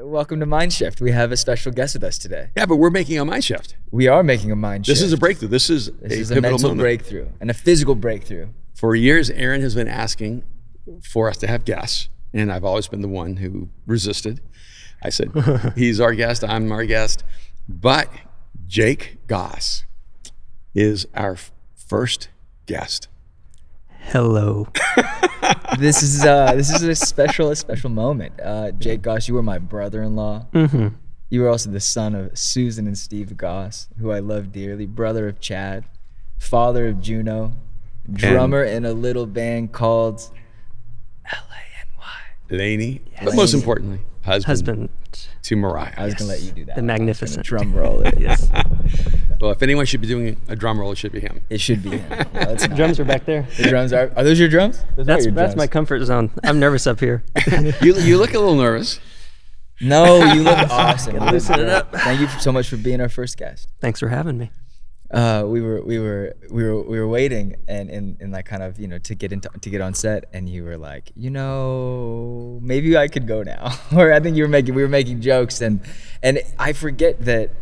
welcome to Mindshift. We have a special guest with us today. Yeah, but we're making a mind shift. We are making a mind This is a breakthrough. This is This a is a pivotal mental moment. breakthrough and a physical breakthrough. For years, Aaron has been asking for us to have guests, and I've always been the one who resisted. I said, "He's our guest. I'm our guest," but Jake Goss is our first guest. Hello. This is uh, this is a special a special moment. Uh, Jake Goss, you were my brother-in-law. hmm You were also the son of Susan and Steve Goss, who I love dearly. Brother of Chad, father of Juno, drummer in a little band called L.A.N.Y. LANY, but most importantly, husband, Husband, to Mariah. I was gonna let you do that. the magnificent. drum roll. It. Yes. Well, if anyone should be doing a drum roll, it should be him. It should be. him. No, it's. Drums are back there. The drums are. Are those your drums? Those That's your that's my comfort zone. I'm nervous up here. You, you look a little nervous. No, you look awesome. You loosen it up. Thank you so much for being our first guest. Thanks for having me. Uh, we were we were we were we were waiting and and, and like kind of you know to get into to get on set and you were like you know maybe I could go now or I think you were making we were making jokes and and I forget that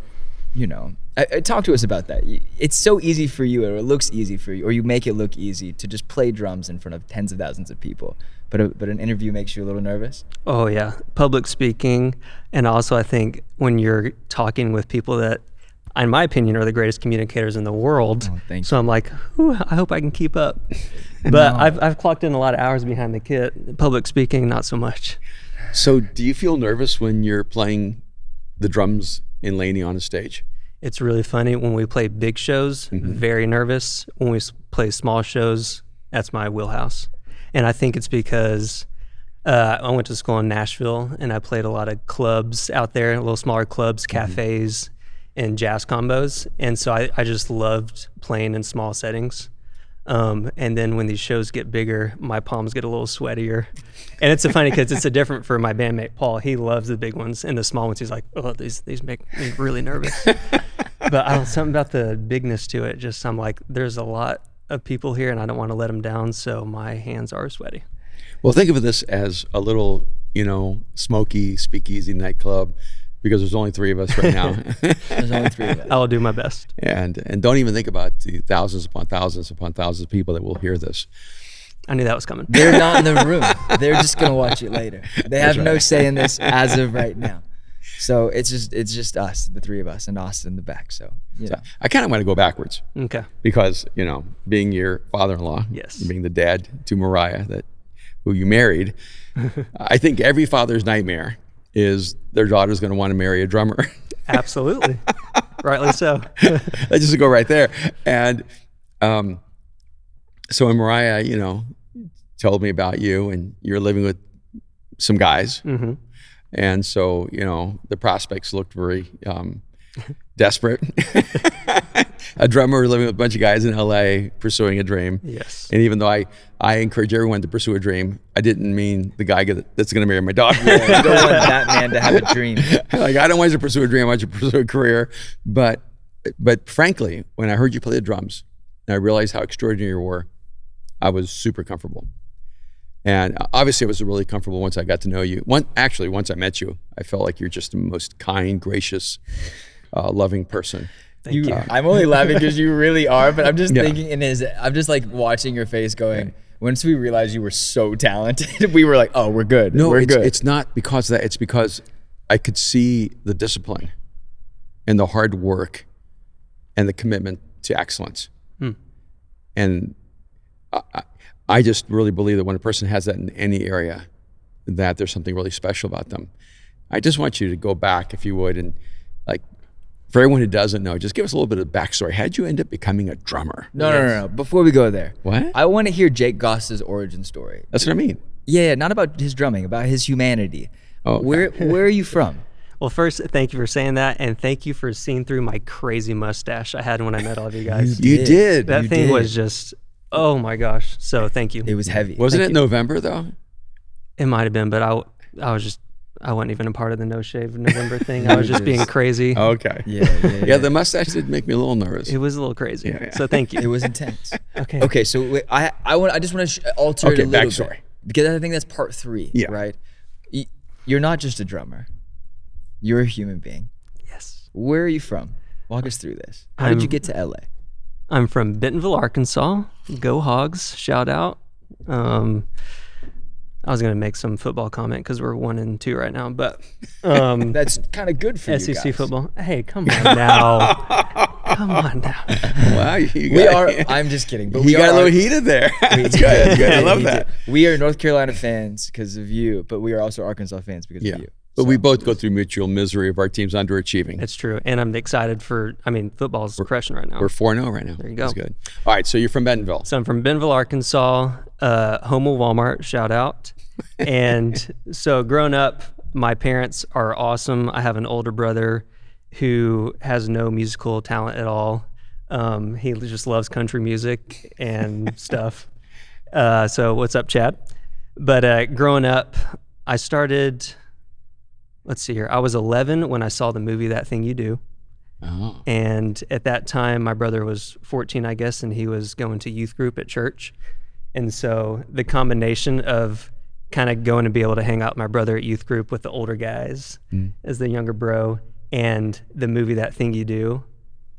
you know I, I, talk to us about that it's so easy for you or it looks easy for you or you make it look easy to just play drums in front of tens of thousands of people but a, but an interview makes you a little nervous Oh yeah, public speaking, and also I think when you're talking with people that, in my opinion, are the greatest communicators in the world. Oh, thank so I'm like, I hope I can keep up. But No. I've I've clocked in a lot of hours behind the kit. Public speaking, not so much. So, do you feel nervous when you're playing the drums in LANY on a stage? It's really funny when we play big shows. Very nervous when we play small shows. That's my wheelhouse, and I think it's because uh, I went to school in Nashville and I played a lot of clubs out there, little smaller clubs, cafes, and jazz combos, and so I, I just loved playing in small settings. Um, and then when these shows get bigger, my palms get a little sweatier, and it's so funny because it's a different for my bandmate Paul. He loves the big ones, and the small ones he's like, oh, these these make me really nervous but I don't something about the bigness to it. Just I'm like, there's a lot of people here, and I don't want to let them down, so my hands are sweaty. Well, think of this as a little, you know, smoky speakeasy nightclub because there's only three of us right now. there's only three of us I'll do my best. and and don't even think about the thousands upon thousands upon thousands of people that will hear this. I knew that was coming. They're not in the room. They're just gonna watch it later. They have no say in this as of right now. So it's just it's just us, the three of us, and Austin in the back. So you know. I kind of want to go backwards Okay. because you know, being your father-in-law, Yes. being the dad to Mariah that who you married, I think every father's nightmare is their daughter's going to want to marry a drummer. Absolutely. Rightly so. Let's just go right there. And um, so when Mariah, you know, told me about you and you're living with some guys. hmm And so, you know, the prospects looked very um, desperate. a drummer living with a bunch of guys in LA pursuing a dream. Yes. And even though I, I encourage everyone to pursue a dream, I didn't mean the guy that's going to marry my daughter. you don't want that man to have a dream. like I don't want you to pursue a dream. I want you to pursue a career. But but frankly, when I heard you play the drums, and I realized how extraordinary you were, I was super comfortable. And obviously, I was really comfortable once I got to know you. One actually, once I met you, I felt like you're just the most kind, gracious, uh, loving person. Thank You, you. I'm only laughing because you really are, but I'm just Yeah. thinking in his. I'm just like watching your face, going. Once we realized you were so talented, we were like, "Oh, we're good. No, we're it's, good." it's not because of that. It's because I could see the discipline and the hard work and the commitment to excellence. Hmm. And I, I- I just really believe that when a person has that in any area, that there's something really special about them. I just want you to go back, if you would, and like for everyone who doesn't know, just give us a little bit of backstory. How'd you end up becoming a drummer? no, no, no, no. Before we go there, What? I want to hear Jake Goss's origin story. That's what I mean. Yeah, yeah, not about his drumming, about his humanity. Oh, okay. Where Where are you from? Well, first, thank you for saying that, and thank you for seeing through my crazy mustache I had when I met all of you guys. You did. did. that you thing did. was just, oh my gosh. So thank you. It was heavy. Wasn't it November though? It might have been, but I, I was just, I wasn't even a part of the no shave November thing. I was just being crazy. Okay. Yeah, yeah, yeah. Yeah, the mustache did make me a little nervous. It was a little crazy. Yeah, yeah. So thank you. It was intense. okay. Okay, so wait, I I want I just want to sh- alter Okay, it a little backstory. bit because I think that's part three. Yeah. Right. Y- You're not just a drummer. You're a human being. Yes. Where are you from? Walk us through this. How did you get to LA? I'm from Bentonville, Arkansas. Go Hogs! Shout out. Um, I was gonna make some football comment because we're one and two right now, but um, That's kind of good for you SEC guys. Football. Hey, come on now. come on now. Wow, you We got, are. I'm just kidding, but you we got are a little heated there. we That's good. That's good. I love did. that. We are North Carolina fans because of you, but we are also Arkansas fans because Yeah. of you. But we both go through mutual misery of our teams underachieving. It's true, and I'm excited for. I mean, football's crushing right now. We're 4 0 right now. There you go. That's good. All right, so you're from Bentonville. So I'm from Bentonville, Arkansas, uh, Walmart. Shout out. And so growing up, my parents are awesome. I have an older brother who has no musical talent at all. Um, he just loves country music and stuff. Uh, so what's up, Chad? But uh, growing up, I started. Let's see here. I was 11 when I saw the movie That Thing You Do. Oh. And at that time, my brother was 14, I guess, and he was going to youth group at church. And so the combination of kind of going to be able to hang out with my brother at youth group with the older guys mm. as the younger bro and the movie That Thing You Do.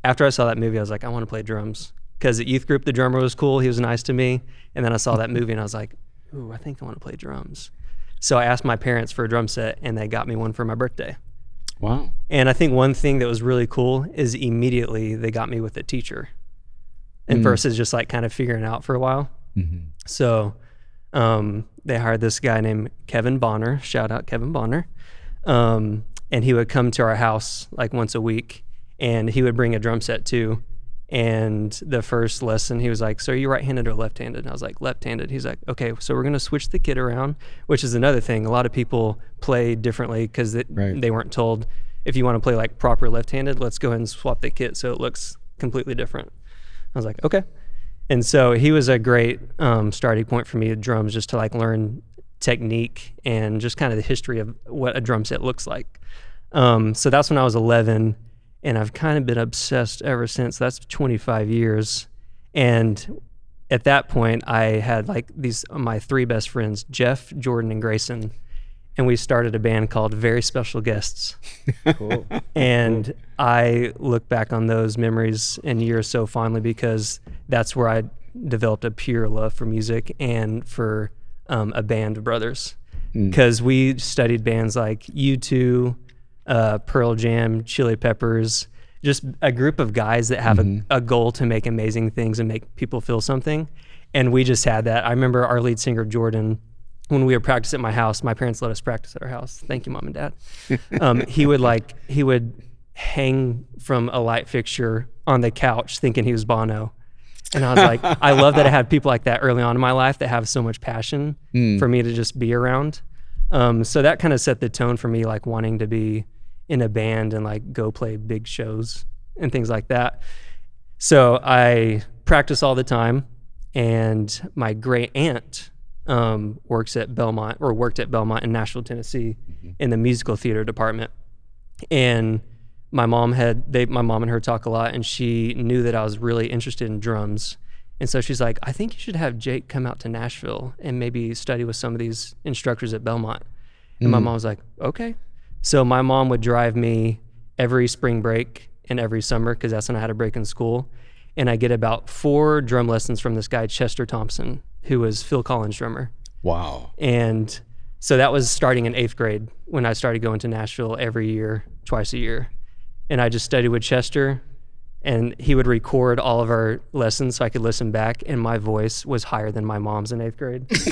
After I saw that movie, I was like, I want to play drums. Because at youth group, the drummer was cool. He was nice to me. And then I saw that movie and I was like, ooh, I think I want to play drums. So I asked my parents for a drum set and they got me one for my birthday. Wow. And I think one thing that was really cool is immediately they got me with a teacher, and mm. versus just like kind of figuring out for a while. So um, they hired this guy named Kevin Bonner. Shout out Kevin Bonner. Um, and he would come to our house like once a week, and he would bring a drum set too. And the first lesson, he was like, "So are you right-handed or left-handed?" And I was like, "Left-handed." He's like, "Okay, so we're gonna switch the kit around," which is another thing. A lot of people play differently because Right. they weren't told if you want to play like proper left-handed, let's go ahead and swap the kit so it looks completely different. I was like, okay. And so he was a great um, starting point for me at drums, just to like learn technique and just kind of the history of what a drum set looks like. Um, so that's when I was 11, and I've kind of been obsessed ever since. That's 25 years, and at that point, I had like these my three best friends, Jeff, Jordan, and Grayson, and we started a band called Very Special Guests. Cool. And I look back on those memories and years so fondly because that's where I developed a pure love for music and for um, a band of brothers. Because we studied bands like U2, uh, Pearl Jam, Chili Peppers, just a group of guys that have a, a goal to make amazing things and make people feel something. And we just had that. I remember our lead singer, Jordan, when we would practice at my house, my parents let us practice at our house. Thank you, mom and dad. Um, he would like he would hang from a light fixture on the couch, thinking he was Bono. And I was like, I love that I had people like that early on in my life that have so much passion for me to just be around. Um, so that kind of set the tone for me, like wanting to be in a band and like go play big shows and things like that. So I practice all the time, and my great aunt um, works at Belmont or worked at Belmont in Nashville, Tennessee, in the musical theater department. And my mom had they my mom and her talk a lot, and she knew that I was really interested in drums. And so she's like, I think you should have Jake come out to Nashville and maybe study with some of these instructors at Belmont. And my mom was like, okay. So my mom would drive me every spring break and every summer because that's when I had a break in school. And I get about four drum lessons from this guy, Chester Thompson, who was Phil Collins' drummer. Wow. And so that was starting in eighth grade when I started going to Nashville every year, twice a year. And I just studied with Chester, and he would record all of our lessons so I could listen back. And my voice was higher than my mom's in eighth grade. He's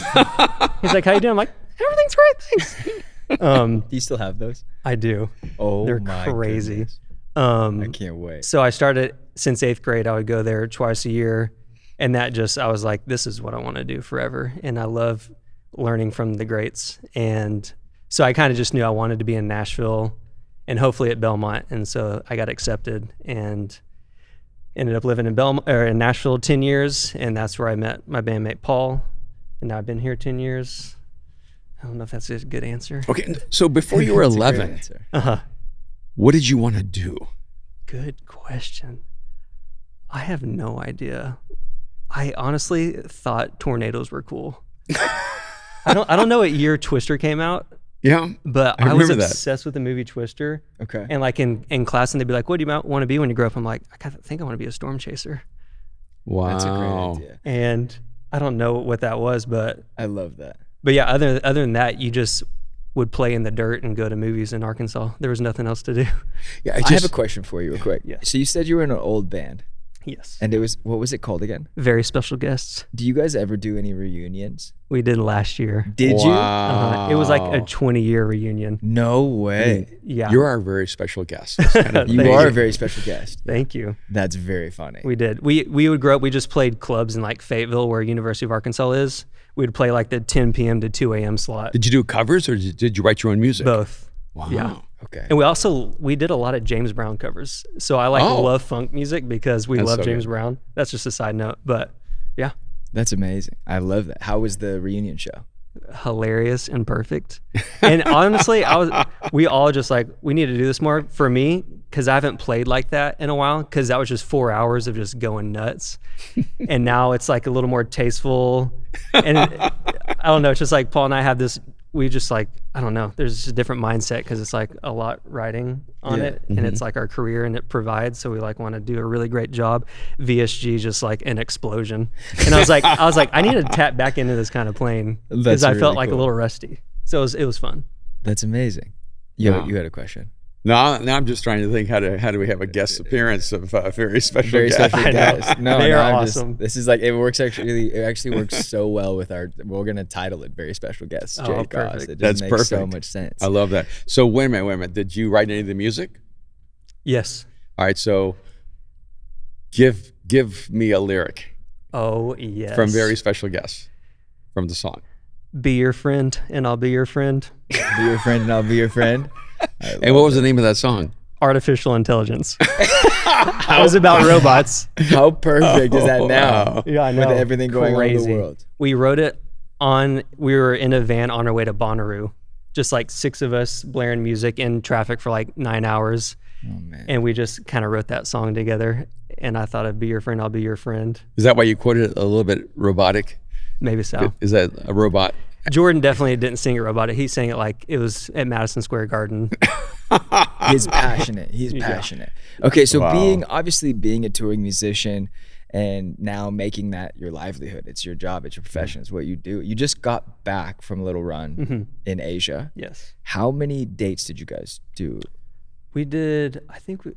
like, "How you doing?" I'm like, "Everything's great, thanks." um, Do you still have those? I do. Oh, They're crazy. Um, I can't wait. so I started since eighth grade. I would go there twice a year, and that just I was like, this is what I want to do forever. And I love learning from the greats. And so I kind of just knew I wanted to be in Nashville, and hopefully at Belmont. And so I got accepted and ended up living in Belmont or in Nashville ten years, and that's where I met my bandmate Paul. And now I've been here ten years. I don't know if that's a good answer. Okay, so before you were That's a great 11. Uh-huh. what did you want to do? Good question. I have no idea. I honestly thought tornadoes were cool. I don't I don't know what year Twister came out, Yeah. But I I, was remember that. obsessed with the movie Twister. Okay. And like in, in class, and they'd be like, "What do you want to be when you grow up?" I'm like, "I think I want to be a storm chaser." Wow. That's a great idea. And I don't know what that was, but I love that. but yeah, other other than that, you just would play in the dirt and go to movies in Arkansas. There was nothing else to do. Yeah, I I have a question for you, real quick. Yeah. So you said you were in an old band, yes. and it was what was it called again? Very special guests. Do you guys ever do any reunions? We did last year. Did you? Uh-huh. It was like a 20 year reunion. No way. Yeah. You're our very special guest. Kind of- You are you. a very special guest. Thank you. That's very funny. We did. We we would grow up. We just played clubs in like Fayetteville, where University of Arkansas is. We'd play like the 10 p.m. to 2 a.m. slot. did you do covers or did, did you write your own music? Both. Wow. Yeah. okay. And we also we did a lot of James Brown covers. So I like Oh. love funk music because we That's love so James good. Brown. That's just a side note, but yeah, That's amazing. I love that. How was the reunion show? hilarious and perfect. And honestly, I was we all just like we need to do this more for me because I haven't played like that in a while because that was just four hours of just going nuts. and now it's like a little more tasteful. And it- I don't know. It's just like Paul and I have this. We just like I don't know. There's just a different mindset because it's like a lot riding on Yeah. it, and it's mm-hmm. like our career and it provides. So we like want to do a really great job. VSG just like an explosion, and I was like, I was like, I need to tap back into this kind of plane because That's I really felt like a little rusty. So it was, it was fun. That's amazing. You, Wow. you had a question. Now, now I'm just trying to think how to how do we have a guest appearance of a very special Very guest. special guest. No, They no, are I'm just- awesome. this is like it works actually. It actually works so well with our. We're gonna title it "Very Special Guest." Oh, Jay Goss. perfect. It just That's makes so much sense. I love that. So wait a minute, wait a minute. Did you write any of the music? Yes. All right, so give give me a lyric Oh yes. from very special guests from the song. be your friend, and I'll be your friend. be your friend, and I'll be your friend. And what was the name of that song? Artificial intelligence. that was about robots. How perfect is that oh, now? Wow. Yeah, I know. With everything going on in Crazy. the world. We wrote it on. We were in a van on our way to Bonnaroo, just like six of us blaring music in traffic for like nine hours, Oh man. and we just kind of wrote that song together. And I thought I'd be your friend. I'll be your friend. Is that why you quoted it a little bit robotic? Maybe so. Is that a robot? Jordan definitely didn't sing it robotic. He sang it like it was at Madison Square Garden. He's passionate. He's passionate. Okay, so Wow. being obviously being a touring musician and now making that your livelihood, it's your job, it's your profession, it's what you do. You just got back from a little run Mm-hmm. in Asia. yes. How many dates did you guys do? We did. I think we.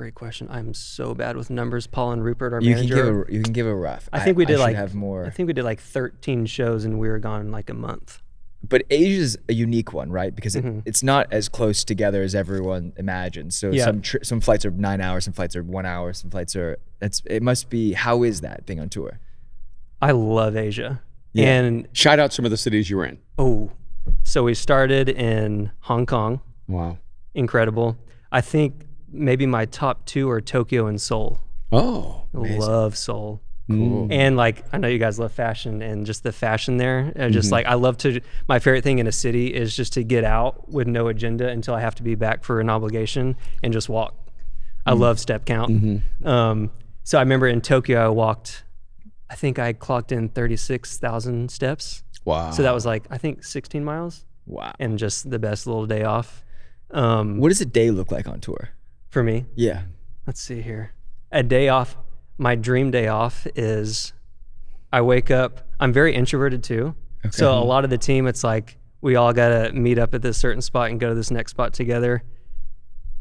Great question. I'm so bad with numbers. Paul and Rupert, our You can give a you can give a rough. I think we did should like have more. I think we did like 13 shows, and we were gone in like a month. but Asia's a unique one, right? Because it, it's not as close together as everyone imagines. So Mm-hmm. Yeah. some tri- some flights are nine hours, some flights are one hour, some flights are. It's it must be. How is that being on tour? I love Asia. Yeah. And Shout out some of the cities you were in. oh, so we started in Hong Kong. Wow. Incredible. I think maybe my top two are Tokyo and Seoul. Oh. I Love Seoul. Cool. And like I know you guys love fashion and just the fashion there. Mm-hmm. just like I love to. My favorite thing in a city is just to get out with no agenda until I have to be back for an obligation and just walk. I Mm-hmm. love step count. Um, so I remember in Tokyo I walked. I think I clocked in thirty six thousand steps. Wow. So that was like I think sixteen miles Wow. and just the best little day off. Um, What does a day look like on tour? For me, Yeah. let's see here. A day off, my dream day off is I wake up, I'm very introverted too. Okay. So a lot of the team, it's like we all got to meet up at this certain spot and go to this next spot together.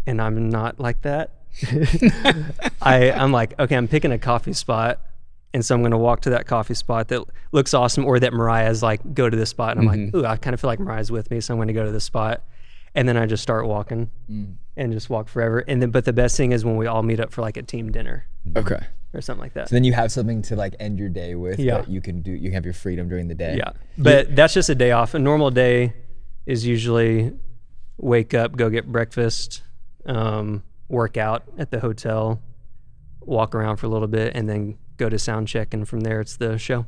And I'm not like that. I, I'm like, okay, I'm picking a coffee spot. And so I'm going to walk to that coffee spot that looks awesome or that Mariah's like, go to this spot. And I'm like, mm-hmm. ooh, I kind of feel like Mariah's with me. So I'm going to go to this spot. And then I just start walking and just walk forever. And then, but the best thing is when we all meet up for like a team dinner Okay. or something like that. So then you have something to like end your day with. Yeah. That you can do. You have your freedom during the day. Yeah. But that's just a day off. A normal day is usually wake up, go get breakfast, um, work out at the hotel, walk around for a little bit, and then go to sound check. And from there, it's the show.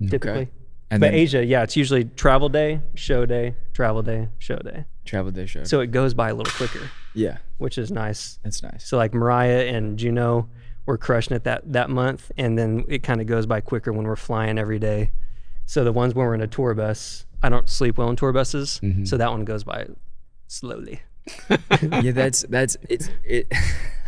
Typically. And but then Asia, yeah, it's usually travel day, show day, travel day, show day. travel day show. So it goes by a little quicker, yeah, which is nice. that's nice. So like Mariah and Juno were crushing it that that month, and then it kind of goes by quicker when we're flying every day. So the ones when we're in a tour bus, I don't sleep well in tour buses, Mm-hmm. so that one goes by slowly. yeah, that's that's it's it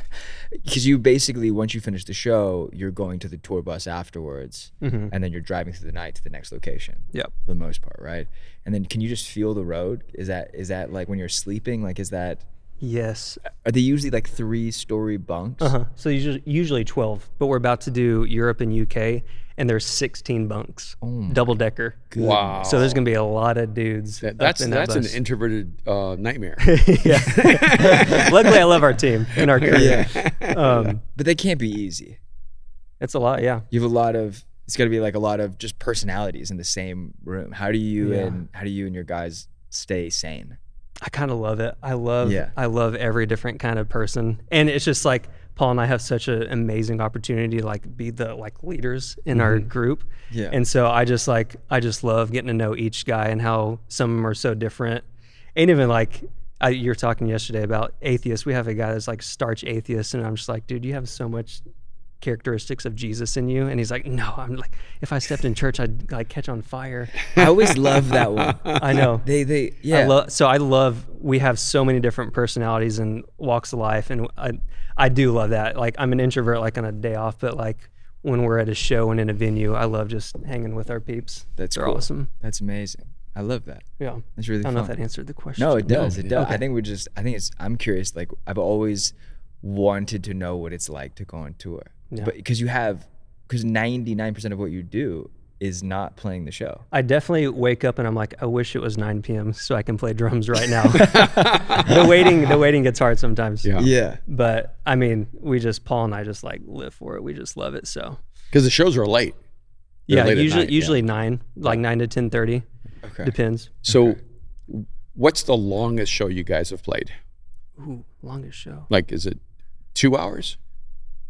because you basically once you finish the show, you're going to the tour bus afterwards, Mhm. and then you're driving through the night to the next location. Yep. for the most part, right? And then can you just feel the road? Is that is that like when you're sleeping? Like is that Yes. are they usually like three story bunks? Uh huh. So usually, usually 12, but we're about to do Europe and UK, and there's 16 bunks, my double decker. Wow. So there's gonna be a lot of dudes. That- that's in that that's an introverted uh, nightmare. yeah. Luckily, I love our team and our crew. Yeah, Um, but they can't be easy. it's a lot. Yeah. You have a lot of. It's got to be like a lot of just personalities in the same room. How do you Yeah. and how do you and your guys stay sane? I kind of love it. I love Yeah. I love every different kind of person. And it's just like Paul and I have such an amazing opportunity to like be the like leaders in our mm-hmm. group. Yeah. And so I just like I just love getting to know each guy and how some of them are so different. And even like I, you were talking yesterday about atheists. We have a guy that's like starch atheist, and I'm just like, dude, you have so much characteristics of Jesus in you. And he's like, no, I'm like, if I stepped in church, I'd like catch on fire. I always love that one. I know. They they yeah. I love so I love we have so many different personalities and walks of life and I I do love that. Like I'm an introvert like on a day off, but like when we're at a show and in a venue, I love just hanging with our peeps. That's cool. awesome. That's amazing. I love that. Yeah. That's really I don't fun. know if that answered the question. No, it No, does. it does. Okay. I think we're just. I think it's. I'm curious. Like I've always wanted to know what it's like to go on tour, Yeah. but because you have, because 99 percent of what you do is not playing the show. I definitely wake up and I'm like, I wish it was 9 p.m. so I can play drums right now. the waiting, the waiting gets hard sometimes. Yeah. Yeah. But I mean, we just Paul and I just like live for it. We just love it. So Because the shows are late. They're yeah, late usually night, yeah. usually nine, like nine to ten thirty, Okay. depends. So, what's the longest show you guys have played? Ooh, longest show. Like, is it two hours?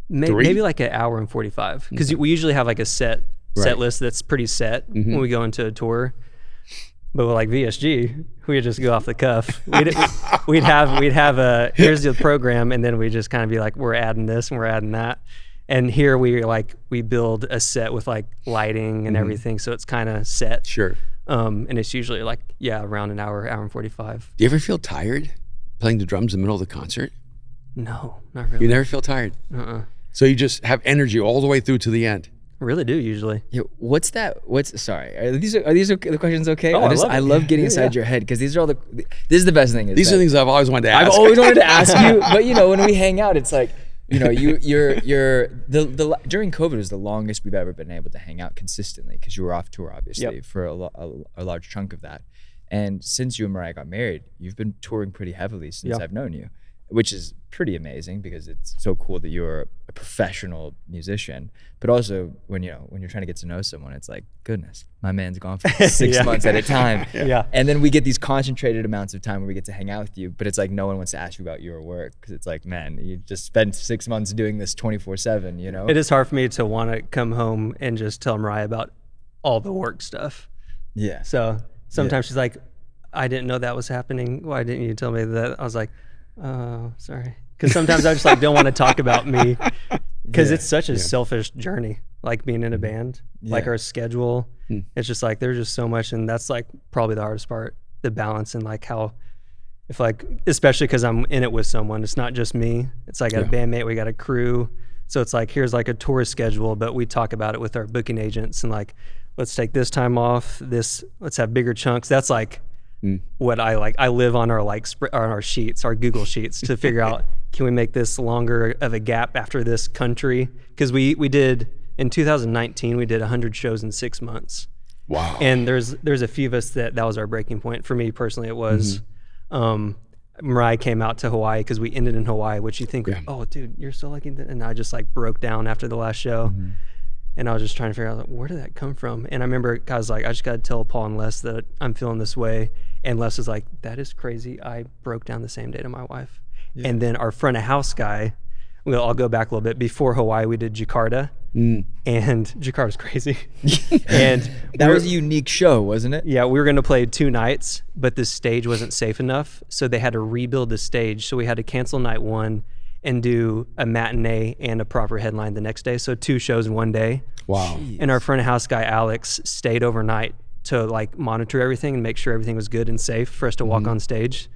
May-? Maybe like an hour and 45 because we usually have like a set set Right. list that's pretty set when we go into a tour. But with like VSG, we just go off the cuff. We'd, we'd have we'd have a here's the program, and then we just kind of be like, we're adding this and we're adding that. And here we like we build a set with like lighting and everything, so it's kind of set. Sure. Um, and it's usually like yeah, around an hour, hour and forty five. Do you ever feel tired playing the drums in the middle of the concert? No, not really. You never feel tired. uh-uh. So you just have energy all the way through to the end. I really do usually. Yeah, what's that? What's sorry? Are these are these okay, the questions okay? Oh, I just, love. I love getting Yeah, inside yeah. your head because these are all the. This is the best thing. Is These that are things I've always wanted to ask. I've always wanted to ask you, but you know, when we hang out, it's like, you know, you you're you're the the during COVID was the longest we've ever been able to hang out consistently because you were off tour obviously Yep. for a, a, a large chunk of that, and since you and Mariah got married, you've been touring pretty heavily since Yeah. I've known you, which is pretty amazing because it's so cool that you're a professional musician, but also when you know when you're trying to get to know someone, it's like goodness, my man's gone for six Yeah. months at a time. Yeah. And then we get these concentrated amounts of time where we get to hang out with you, but it's like no one wants to ask you about your work because it's like, man, you just spent six months doing this 24 7, you know? It is hard for me to want to come home and just tell Mariah about all the work stuff. Yeah. So sometimes she's like, I didn't know that was happening. Why didn't you tell me that? I was like, oh, sorry. Because sometimes I just like don't want to talk about me because Yeah, it's such a selfish journey, like being in a mm. band, like Yeah. our schedule. Mm. It's just like there's just so much, and that's like probably the hardest part, the balance and like how. If like, especially because I'm in it with someone, it's not just me. It's like i a bandmate. We got a crew, so it's like here's like a tour schedule, but we talk about it with our booking agents and like, let's take this time off. This let's have bigger chunks. That's like Mm. what I like. I live on our like sp- on our sheets, our Google sheets, to figure out can we make this longer of a gap after this country? Because we we did in 2019 we did 100 shows in six months, Wow. and there's there's a few of us that that was our breaking point. For me personally, it was. Mm-hmm. Um, Mariah came out to Hawaii because we ended in Hawaii, which you think, Yeah. oh, dude, you're so lucky. And I just like broke down after the last show mm-hmm. And I was just trying to figure out like, where did that come from. And I remember I was like, I just got to tell Paul and Les that I'm feeling this way, and Les was like, that is crazy. I broke down the same day to my wife, and then our front of house guy. Well, I'll go back a little bit. Before Hawaii, we did Jakarta, mm. and Jakarta's crazy. and that was a unique show, wasn't it? yeah, we were going to play two nights, but the stage wasn't safe enough, so they had to rebuild the stage. So we had to cancel night one and do a matinee and a proper headline the next day. So two shows in one day. Wow. And our front of house guy Alex stayed overnight to like monitor everything and make sure everything was good and safe for us to walk mm-hmm. on stage.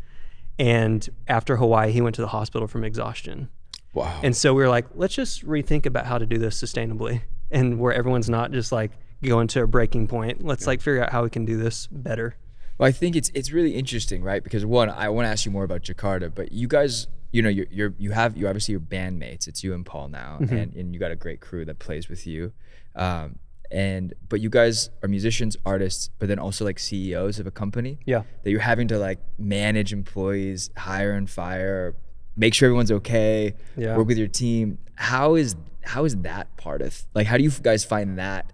And after Hawaii, he went to the hospital from exhaustion. Wow. And so we were like, let's just rethink about how to do this sustainably and where everyone's not just like going to a breaking point. Let's like figure out how we can do this better. Well, I think it's it's really interesting, right? Because one, I want to ask you more about Jakarta, but you guys, you know, you're, you're you have you obviously your bandmates. It's you and Paul now, Mm-hmm. and and you got a great crew that plays with you. Um, and but you guys are musicians, artists, but then also like CEOs of a company. Yeah. That you're having to like manage employees, hire and fire, make sure everyone's okay, Yeah. work with your team. How is how is that part of like how do you guys find that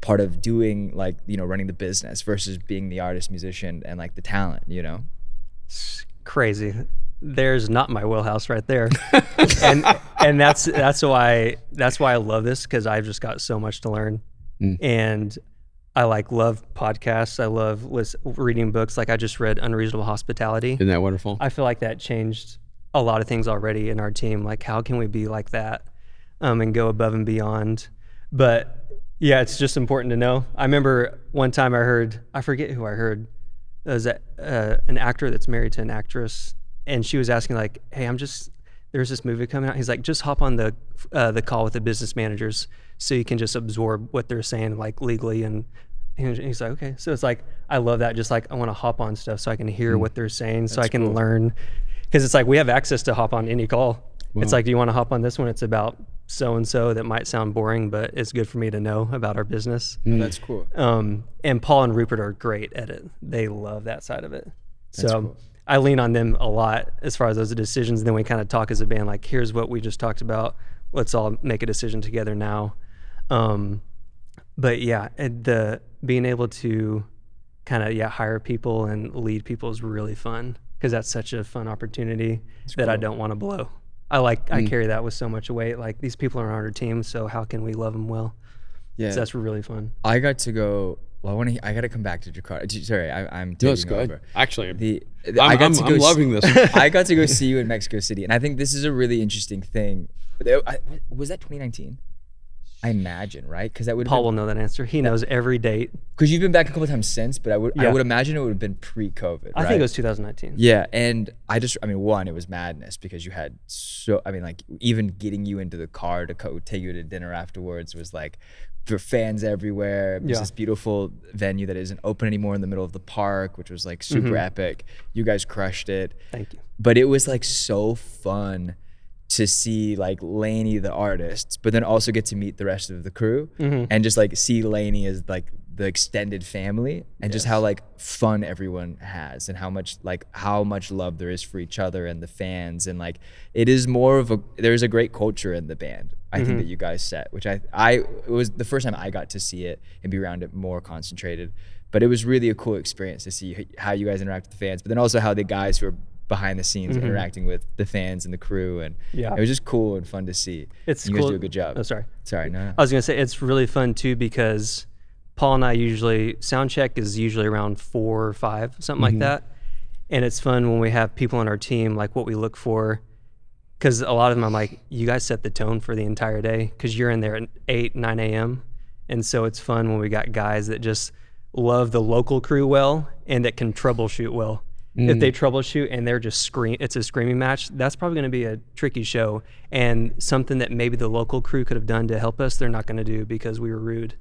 part of doing like you know running the business versus being the artist musician and like the talent you know It's crazy. There's not my wheelhouse right there, and and that's that's why that's why I love this because I've just got so much to learn, and I like love podcasts. I love lis- reading books. Like I just read Unreasonable Hospitality. Isn't that wonderful? I feel like that changed a lot of things already in our team. Like, how can we be like that um, and go above and beyond? But yeah, it's just important to know. I remember one time I heard, I forget who I heard, it was a, uh, an actor that's married to an actress, and she was asking like, "Hey, I'm just there's this movie coming out." He's like, "Just hop on the uh, the call with the business managers so you can just absorb what they're saying like legally." And and he's like, "Okay." So it's like I love that. Just like I want to hop on stuff so I can hear what they're saying, so I can learn. Because it's like we have access to hop on any call. It's like, do you want to hop on this one? It's about so and so that might sound boring, but it's good for me to know about our business. that's cool Um, and Paul and Rupert are great at it. They love that side of it. So I lean on them a lot as far as those decisions. And then we kind of talk as a band, like, here's what we just talked about. Let's all make a decision together now. Um, but yeah, the being able to kind of yeah hire people and lead people is really fun because that's such a fun opportunity that I don't want to blow. I like I carry that with so much weight. Like these people are on our team, so how can we love them well? yeah So that's really fun. i got to go well i want to i got to come back to jakarta sorry I, i'm No, it's good. over. Actually, the, I'm, i got I'm, to go I'm s- loving this. i got to go see you in mexico city and i think this is a really interesting thing uh, I- was that 2019 i imagine right because that would Paul will know that answer. He knows every date. because you've been back a couple times since but i would i would imagine it would have been pre-covid I right? think it was 2019. Yeah, and I just, I mean, one, it was madness because you had so, I mean, like even getting you into the car to co- take you to dinner afterwards was like, for fans everywhere. It was Yeah. this beautiful venue that isn't open anymore in the middle of the park, which was like super Mm-hmm. epic. You guys crushed it, Thank you. but it was like so fun to see like LANY the artist, but then also get to meet the rest of the crew Mm-hmm. and just like see LANY as like the extended family and just how like fun everyone has and how much like how much love there is for each other and the fans and like it is more of a there's a great culture in the band I Mm-hmm. think that you guys set which I I it was the first time I got to see it and be around it more concentrated but it was really a cool experience to see how you guys interact with the fans but then also how the guys who are behind the scenes interacting with the fans and the crew and Mm-hmm. Yeah. it was just cool and fun to see It's you cool. guys do a good job Oh, sorry. sorry no, no. I was gonna say it's really fun too because Paul and I usually sound check is usually around four or five, something like that. And it's fun when we have people on our team like what we look for. Because a lot of them, I'm like, you guys set the tone for the entire day because you're in there at eight, nine a.m. And so it's fun when we got guys that just love the local crew well and that can troubleshoot well. If mm. they troubleshoot and they're just scream, it's a screaming match. That's probably going to be a tricky show and something that maybe the local crew could have done to help us. They're not going to do because we were rude.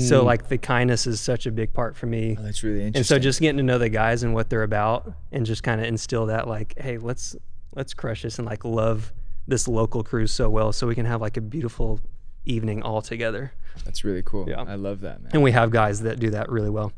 So mm. like the kindness is such a big part for me. Oh, that's really interesting And so just getting to know the guys and what they're about and just kind of instill that like, hey, let's let's crush this and like love this local crew so well so we can have like a beautiful evening all together. that's really cool Yeah. I love that man And we have guys that do that really well.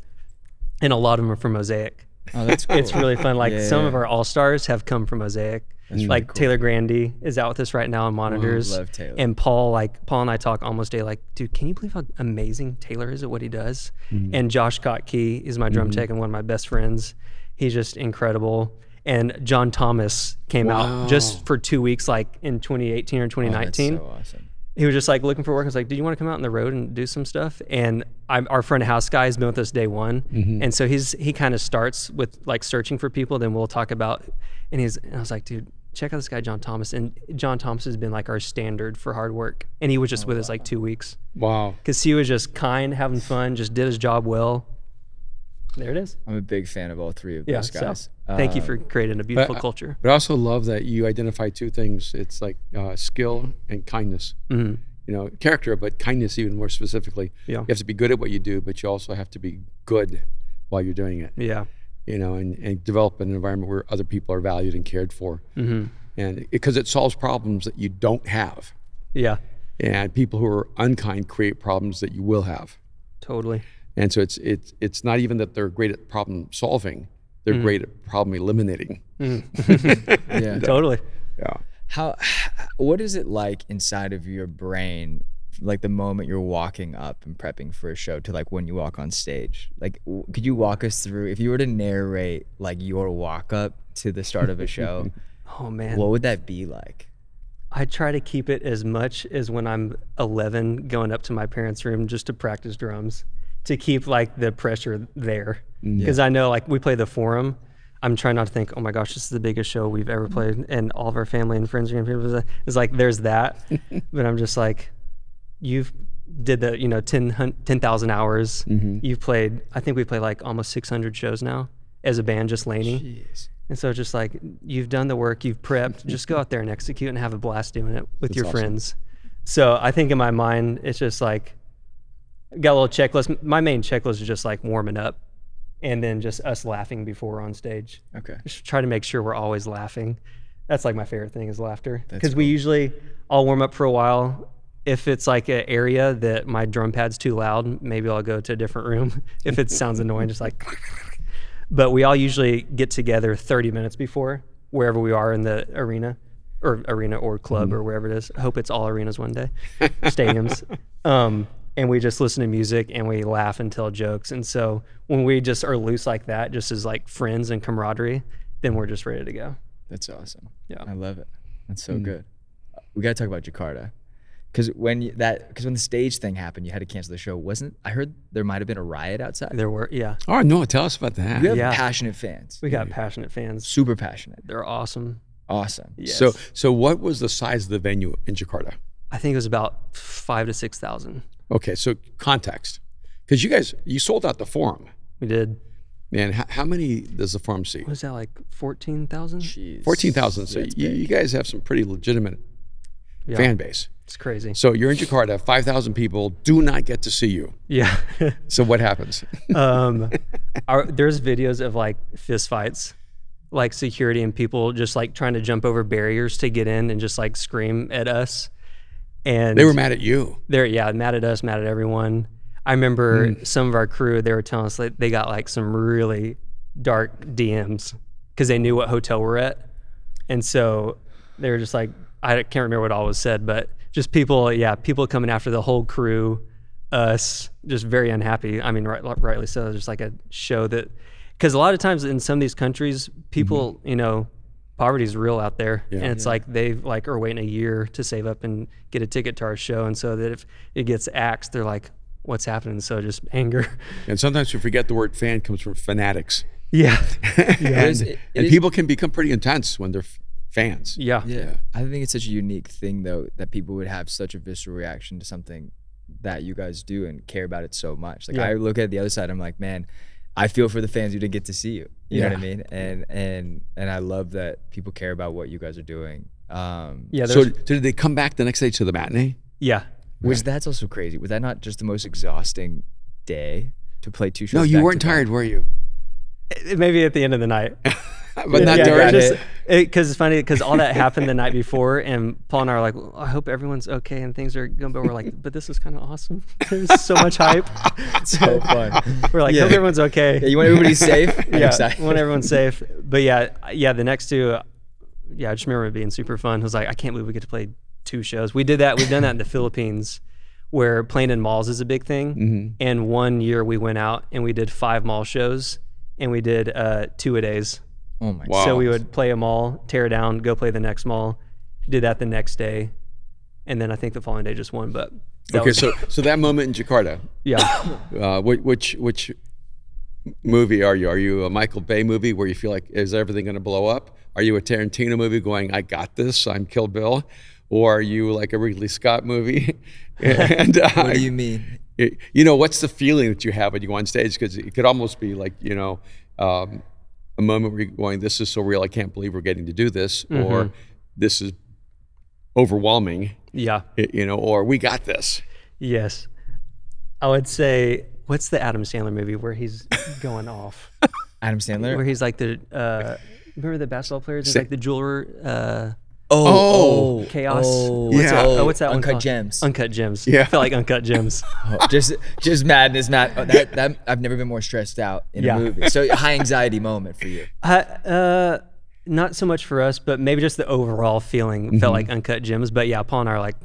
And a lot of them are from Mosaic. oh that's cool It's really fun. Like Yeah, some yeah. of our all stars have come from Mosaic. really like cool. Taylor Grandy is out with us right now on monitors. love Taylor. And Paul, like Paul and I talk almost daily. Like, dude, can you believe how amazing Taylor is at what he does? Mm-hmm. And Josh Kotkey is my drum tech and one of my best friends. He's just incredible. And John Thomas came Wow. out just for two weeks, like in 2018 or Oh, that's 2019 so awesome he was just like looking for work. I was like, "Do you want to come out on the road and do some stuff?" And I'm our front of house guy has been with us day one, mm-hmm. and so he's he kind of starts with like searching for people. Then we'll talk about, and he's and I was like, "Dude, check out this guy John Thomas, and John Thomas has been like our standard for hard work, and he was just oh, with us like two weeks Wow. because he was just kind, having fun, just did his job well. There it is. I'm a big fan of all three of Yeah. those So guys. Thank you Um, for creating a beautiful I- culture. But I also love that you identify two things. It's like uh, skill and kindness. hmm You know, character, but kindness even more specifically. Yeah. You have to be good at what you do, but you also have to be good while you're doing it. Yeah. You know, and, and develop an environment where other people are valued and cared for, hmm and because it solves problems that you don't have. Yeah. And people who are unkind create problems that you will have. Totally. And so it's it's it's not even that they're great at problem solving; they're Mm-hmm. great at problem eliminating. Yeah. Totally. Yeah. How what is it like inside of your brain like the moment you're walking up and prepping for a show to like when you walk on stage? Like w- could you walk us through if you were to narrate like your walk up to the start of a show, Oh man. what would that be like? I try to keep it as much as when I'm 11 going up to my parents' room just to practice drums to keep like the pressure there. Mm-hmm. Because I know like we play the forum. I'm trying not to think, oh my gosh, this is the biggest show we've ever played. Mm-hmm. And all of our family and friends are going to be, it's like, there's that. but I'm just like, you've did the, you know, 10 hun- 10,000 hours. Mm-hmm. You've played, I think we play like almost 600 shows now as a band, just LANY. Jeez. And so just like you've done the work, you've prepped, just go out there and execute and have a blast doing it with your awesome. friends. So I think in my mind, it's just like got a little checklist. My main checklist is just like warming up and then just us laughing before we're on stage. Okay. Just try to make sure we're always laughing. That's like my favorite thing is laughter. Because we usually I'll warm up for a while. If it's like an area that my drum pad's too loud, maybe I'll go to a different room. if it sounds annoying, just like but we all usually get together 30 minutes before wherever we are in the arena or arena or club or wherever it is. I hope it's all arenas one day, stadiums. Um, and we just listen to music and we laugh and tell jokes. And so when we just are loose like that, just as like friends and camaraderie, then we're just ready to go. That's awesome. Yeah. I love it. That's so Mm. good. We got to talk about Jakarta. Cuz when you, that cuz when the stage thing happened, you had to cancel the show. Wasn't I heard there might have been a riot outside? There were, yeah, Oh no! Tell us about that. You have Yeah. passionate fans. we got passionate fans. Super passionate. They're awesome. Awesome. Yes. So so what was the size of the venue in Jakarta? I think it was about five to 6,000. Okay, so context, because you guys you sold out the forum, We did, man. How, how many does the forum see? was that like 14,000? Jeez. Fourteen thousand. So That's you, big. you guys have some pretty legitimate Yeah, fan base. it's crazy. So you're in Jakarta, five thousand people do not get to see you. Yeah. So what happens? um, our, there's videos of like fist fights, like security and people just like trying to jump over barriers to get in and just like scream at us. And they were mad at you. they're yeah mad at us, mad at everyone. I remember hmm. some of our crew they were telling us that they got like some really dark DMs because they knew what hotel we're at, and so they were just like I can't remember what all was said, but just people yeah people coming after the whole crew, us just very unhappy. I mean right, rightly so. Just like a show that because a lot of times in some of these countries mm-hmm. people you know poverty's real out there Yeah. and it's like they like are waiting a year to save up and get a ticket to our show and so that if it gets axed they're like what's happening so just anger And sometimes we forget the word fan comes from fanatics. yeah It and is- it- it and is- people can become pretty intense when they're f- fans. yeah Yeah. I think it's such a unique thing though that people would have such a visceral reaction to something that you guys do and care about it so much. Like Yeah. I look at the other side, I'm like, man, I feel for the fans who didn't get to see you. You know what I mean? And and and I love that people care about what you guys are doing. Um yeah So there's, did they come back the next day to the matinee? yeah which that's also crazy. Was that not just the most exhausting day to play two shows? No, you back weren't to back? tired, were you? It- maybe at the end of the night but not yeah, during. just it. because it's funny because all that happened the night before and paul and i are like well, i hope everyone's okay and things are going but we're like but this is kind of awesome there's so much hype So fun. we're like Yeah. hope everyone's okay Yeah, you want everybody safe? Yeah, want everyone safe. But yeah, yeah, the next two, uh, yeah, I just remember it being super fun. I was like, I can't believe we get to play two shows. We did that. We've done that in the Philippines, where playing in malls is a big thing. Mm-hmm. And one year we went out and we did five mall shows, and we did uh, two a days. Oh my Wow. So we would play a mall, tear it down, go play the next mall. Did that the next day, and then I think the following day just one. But Okay, was- so so that moment in Jakarta, yeah, uh, which, which which movie are you? Are you a Michael Bay movie where you feel like is everything going to blow up? Are you a Tarantino movie going, I got this, I'm Kill Bill? Or are you like a Ridley Scott movie? and uh, What do you mean? It- you know, what's the feeling that you have when you go on stage? Because it could almost be like, you know, um, a moment where you're going, this is so real, I can't believe we're getting to do this, or this is overwhelming, Yeah. you know, or we got this. Yes. I would say, what's the Adam Sandler movie where he's going off? Adam Sandler? Where he's like the, uh, remember the basketball players? He's Sa- like the jeweler, uh, Oh, Oh, Chaos. Oh, Yeah. oh, oh, what's that one Uncut called? Gems. Uncut Gems. Yeah. I felt like Uncut Gems. Oh, just just madness, mad. Oh, that, that I've never been more stressed out in Yeah. a movie. So a high anxiety moment for you. Uh, uh, not so much for us, but maybe just the overall feeling felt like Uncut Gems. But yeah, Paul and I are like,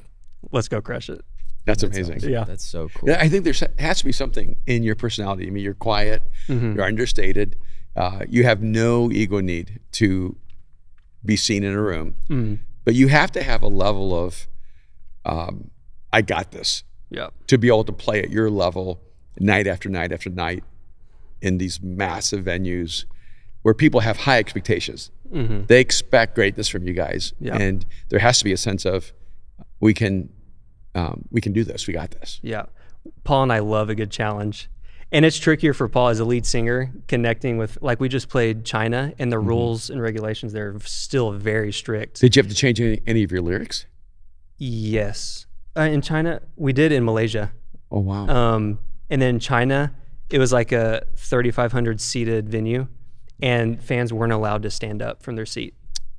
let's go crush it. That's amazing. Yeah. That's so cool. Yeah, I think there has to be something in your personality. I mean, you're quiet, Mm-hmm. you're understated, uh, you have no ego need to be seen in a room, Mm. but you have to have a level of, um, I got this, Yeah. to be able to play at your level night after night after night in these massive venues where people have high expectations. They expect greatness from you guys, Yeah. and there has to be a sense of we can um, we can do this. We got this. Yeah. Paul and I love a good challenge. And it's trickier for Paul as a lead singer connecting with, like, we just played China and the rules and regulations there are still very strict. Did you have to change any, any of your lyrics? Yes. Uh, in China, we did in Malaysia. Oh wow! Um, and then China, it was like a 3,500 seated venue, and fans weren't allowed to stand up from their seat.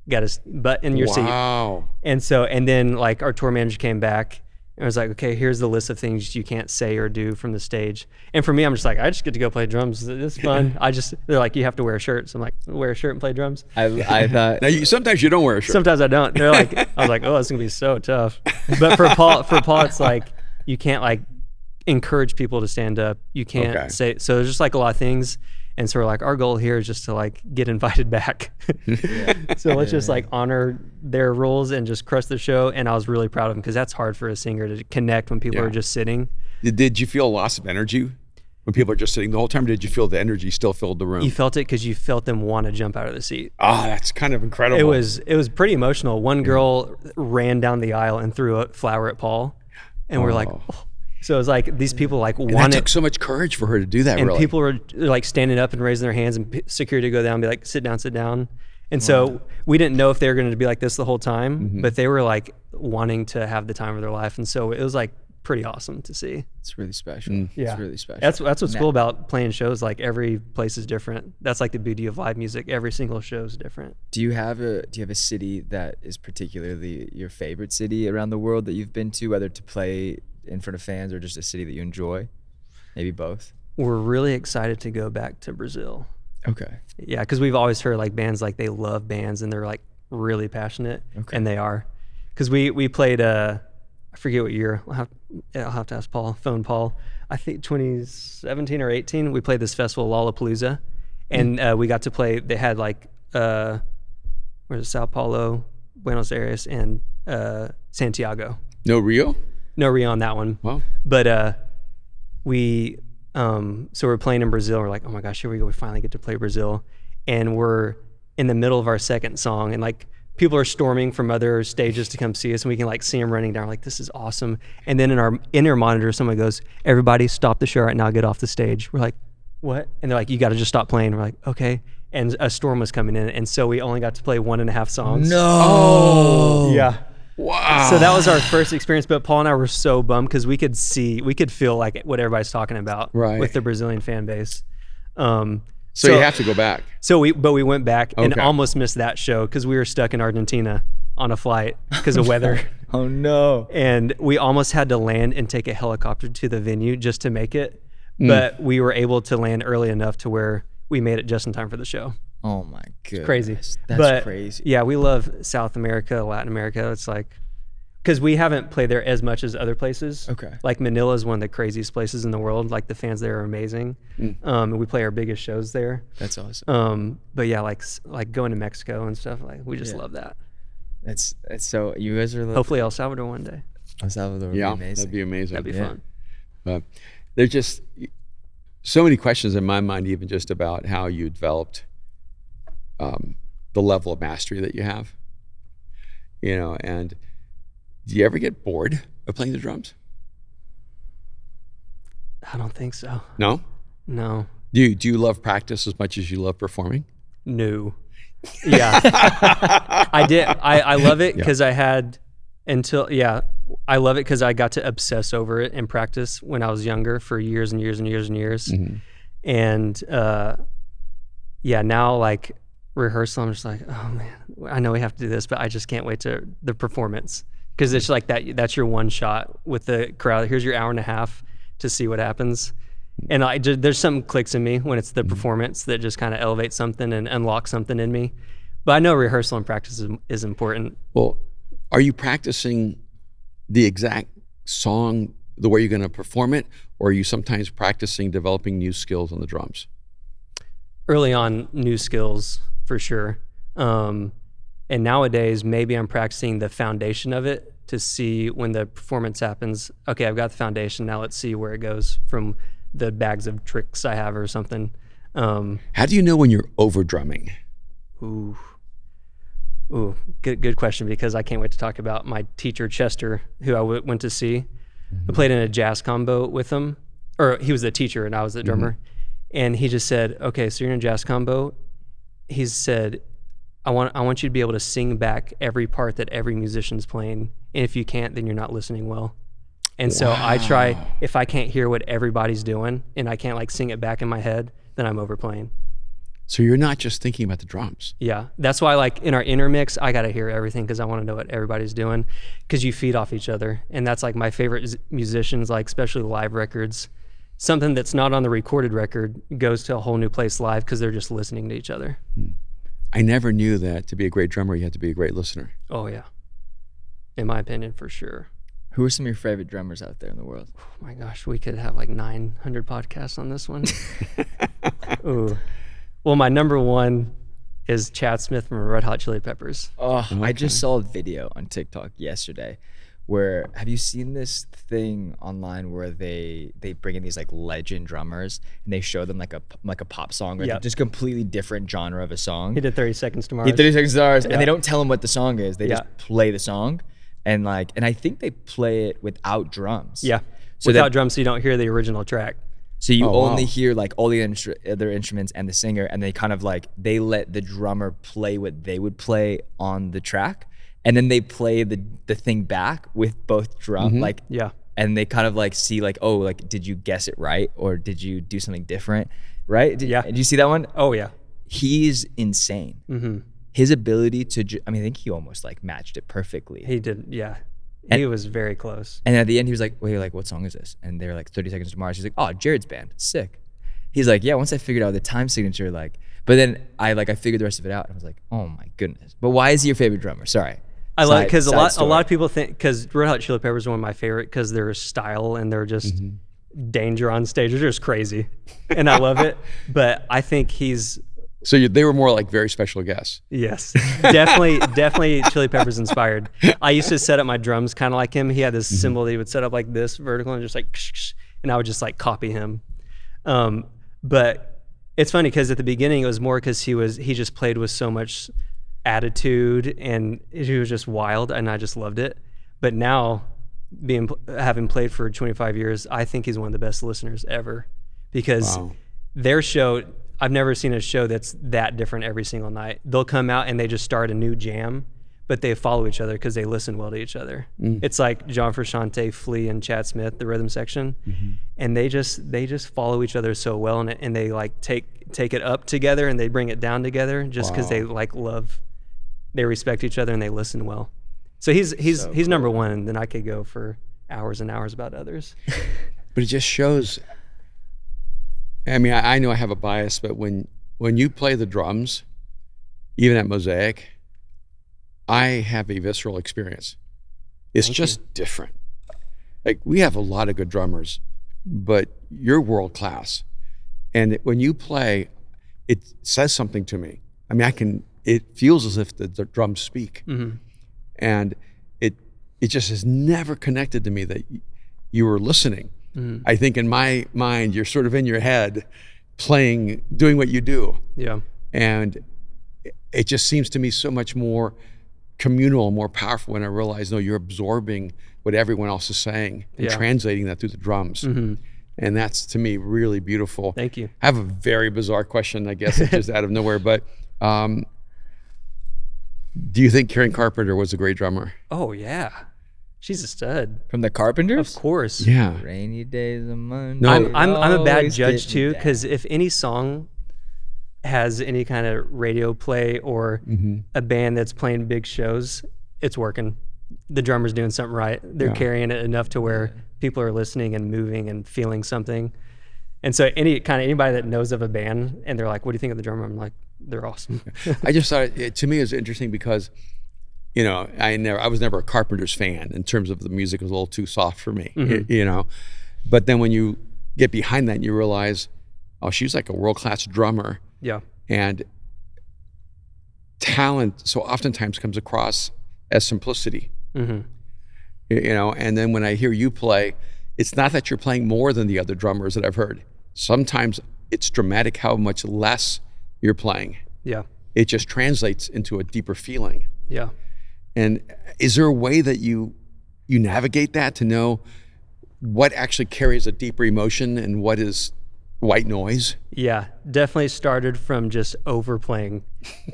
Got to butt in your seat. wow. And so, and then like our tour manager came back and was like, okay, here's the list of things you can't say or do from the stage. And for me, I'm just like, I just get to go play drums. It's fun. I just, they're like, you have to wear a shirt. So I'm like, wear a shirt and play drums. I I thought Now you, sometimes you don't wear a shirt. Sometimes I don't. They're like, I was like, oh, it's gonna be so tough. But for Paul, for Paul, it's like you can't like encourage people to stand up. You can't Okay. say so. There's just like a lot of things, and so we're like, our goal here is just to like get invited back. so let's just like honor their rules and just crush the show. And I was really proud of him because that's hard for a singer to connect when people Yeah. are just sitting. Did, you feel a loss of energy when people are just sitting the whole time? Or did you feel the energy still filled the room? You felt it because you felt them want to jump out of the seat. Ah, that's kind of incredible. It was it was pretty emotional. One girl ran down the aisle and threw a flower at Paul, and we're like, Oh. So it was like these people like And that wanted, took so much courage for her to do that. and really. people were like standing up and raising their hands, and p- security go down, and be like, sit down, sit down. And so we didn't know if they were going to be like this the whole time, Mm-hmm. but they were like wanting to have the time of their life, and so it was like pretty awesome to see. it's really special. Mm. It's really special. That's that's what's cool about playing shows. Like every place is different. That's like the beauty of live music. Every single show is different. Do you have a Do you have a city that is particularly your favorite city around the world that you've been to, whether to play in front of fans or just a city that you enjoy? Maybe both. We're really excited to go back to Brazil. Okay. Yeah, because we've always heard like bands like they love bands and they're like really passionate, Okay. and they are. Because we we played uh, I forget what year. I'll have, I'll have to ask Paul. Phone Paul. I think 2017 or 18. We played this festival Lollapalooza, and uh, we got to play. They had like uh, where's it, Sao Paulo, Buenos Aires, and uh, Santiago. no Rio. No Rio on that one. Wow. But uh, we um, so we're playing in Brazil. We're like, oh my gosh, here we go. We finally get to play Brazil, and we're in the middle of our second song, and like people are storming from other stages to come see us, and we can like see them running down. We're Like this is awesome. And then in our in-ear monitor, someone goes, "Everybody, stop the show right now. Get off the stage." We're like, "What?" And they're like, "You got to just stop playing." We're like, "Okay." And a storm was coming in, and so we only got to play one and a half songs. No. Yeah. Wow. So that was our first experience, but Paul and I were so bummed because we could see, we could feel like what everybody's talking about Right. with the Brazilian fan base. Um, so, you have to go back. so we, but we went back and almost missed that show because we were stuck in Argentina on a flight because of weather, Oh no. and we almost had to land and take a helicopter to the venue just to make it. Mm. But we were able to land early enough to where we made it just in time for the show. Oh my goodness. crazy. That's but, crazy. Yeah, we love South America, Latin America. It's like because we haven't played there as much as other places. Okay. Like Manila is one of the craziest places in the world. Like the fans there are amazing. Mm. Um, and we play our biggest shows there. That's awesome. Um, but yeah, like like going to Mexico and stuff. Like we just Yeah. love that. That's that's so you guys are like Hopefully El Salvador one day. El Salvador would Yeah, be amazing. that'd be amazing. That'd be Yeah. fun. But there's just so many questions in my mind, even just about how you developed um, the level of mastery that you have. You know, and do you ever get bored of playing the drums? I don't think so. No. No. Do you do you love practice as much as you love performing? No. Yeah. I did. I, I love it because I had until, yeah, I love it because I got to obsess over it in practice when I was younger for years and years and years and years. And uh, yeah, now like rehearsal, I'm just like, oh man, I know we have to do this, but I just can't wait to the performance because it's like that. That's your one shot with the crowd. Here's your hour and a half to see what happens. And I there's some clicks in me when it's the mm-hmm. performance that just kind of elevates something and unlocks something in me. But I know rehearsal and practice is, is important. Well, are you practicing the exact song the way you're going to perform it, or are you sometimes practicing developing new skills on the drums? early on new skills for sure. Um, and nowadays, maybe I'm practicing the foundation of it to see when the performance happens. Okay, I've got the foundation. Now let's see where it goes from the bags of tricks I have or something. Um, How do you know when you're over drumming? ooh, ooh, good good question because I can't wait to talk about my teacher Chester, who I w- went to see. I played in a jazz combo with him, or he was the teacher and I was the drummer. And he just said, "Okay, so you're in a jazz combo." He said, "I want I want you to be able to sing back every part that every musician's playing, and if you can't, then you're not listening well." And so I try if I can't hear what everybody's doing and I can't like sing it back in my head, then I'm overplaying. So you're not just thinking about the drums. Yeah, that's why like in our in-ear mix, I gotta hear everything because I want to know what everybody's doing, because you feed off each other, and that's like my favorite musicians, like especially live records. Something that's not on the recorded record goes to a whole new place live because they're just listening to each other. Hmm. I never knew that to be a great drummer, you had to be a great listener. Oh yeah, in my opinion, for sure. Who are some of your favorite drummers out there in the world? Oh my gosh, we could have like 900 podcasts on this one. Ooh, well, my number one is Chad Smith from Red Hot Chili Peppers. Oh, I just saw a video on TikTok yesterday where have you seen this thing online where they they bring in these like legend drummers and they show them like a p- like a pop song or Yep. just completely different genre of a song. He did 30 Seconds to Mars. He 30 Seconds to Mars, and they don't tell them what the song is. They Yeah. just play the song, and like, and I think they play it without drums. Yeah. So Without that- drums, so you don't hear the original track. So you Oh, only wow. hear like all the instru- other instruments and the singer, and they kind of like they let the drummer play what they would play on the track, and then they play the the thing back with both drum like Yeah. and they kind of like see like oh like did you guess it right or did you do something different right? Did, Yeah. Did you see that one? Oh yeah. He's insane. hmm His ability to ju- I mean I think he almost like matched it perfectly. He did. Yeah. And- he was very close. And at the end, he was like, "Wait, like, what song is this?" And they're like, "30 Seconds to Mars." He's like, "Oh, Jared's band, sick." He's like, "Yeah." Once I figured out the time signature, like, but then I like I figured the rest of it out, and I was like, "Oh my goodness!" But why is he your favorite drummer? Sorry, I like Side- because a lot a lot of people think because Red Hot Chili Peppers is one of my favorite because their style and they're just danger on stage. They're just crazy, and I love it. But I think he's So you, they were more like very special guests. Yes, definitely, definitely Chili Peppers inspired. I used to set up my drums kind of like him. He had this cymbal that he would set up like this vertical and just like, and I would just like copy him. Um, but it's funny because at the beginning it was more because he was he just played with so much attitude and he was just wild, and I just loved it. But now, being having played for 25 years, I think he's one of the best listeners ever. Because Wow. their show i've never seen a show that's that different every single night. They'll come out and they just start a new jam but they follow each other because they listen well to each other. Mm. It's like john frusciante flea and chad smith the rhythm section. Mm-hmm. And they just they just follow each other so well and, and they like take take it up together and they bring it down together just because they like love they respect each other and they listen well so he's he's he's number one and then i could go for hours and hours about others But it just shows. I mean, I, I know I have a bias, but when when you play the drums, even at Mosaic, I have a visceral experience. It's just different. Like we have a lot of good drummers, but you're world class, and when you play, it says something to me. I mean, I can. It feels as if the, the drums speak, mm-hmm. and it it just has never connected to me that y- you were listening. Mm-hmm. I think in my mind, you're sort of in your head, playing, doing what you do, yeah and it just seems to me so much more communal, more powerful when I realize, no, you're absorbing what everyone else is saying and Yeah. translating that through the drums. Mm-hmm. And that's to me really beautiful. Thank you. I have a very bizarre question, I guess, it's just out of nowhere. But um, do you think Karen Carpenter was a great drummer? Oh yeah, she's a stud. From the Carpenters? Of course. Yeah. Rainy days of Monday. No. I'm I'm, I'm a bad judge too because if any song has any kind of radio play or Mm-hmm. a band that's playing big shows, it's working. The drummer's doing something right. They're Yeah. carrying it enough to where people are listening and moving and feeling something. And so any kind of anybody that knows of a band and they're like, "What do you think of the drummer?" I'm like, "They're awesome." I just thought it, to me it was interesting because, you know, I never, I was never a Carpenters fan in terms of the music was a little too soft for me, y- you know. But then when you get behind that, and you realize, oh, she's like a world class drummer, yeah. and talent so oftentimes comes across as simplicity, hmm y- you know. And then when I hear you play, it's not that you're playing more than the other drummers that I've heard. Sometimes it's dramatic how much less you're playing. Yeah. It just translates into a deeper feeling. Yeah. And is there a way that you you navigate that to know what actually carries a deeper emotion and what is white noise? Yeah, definitely started from just overplaying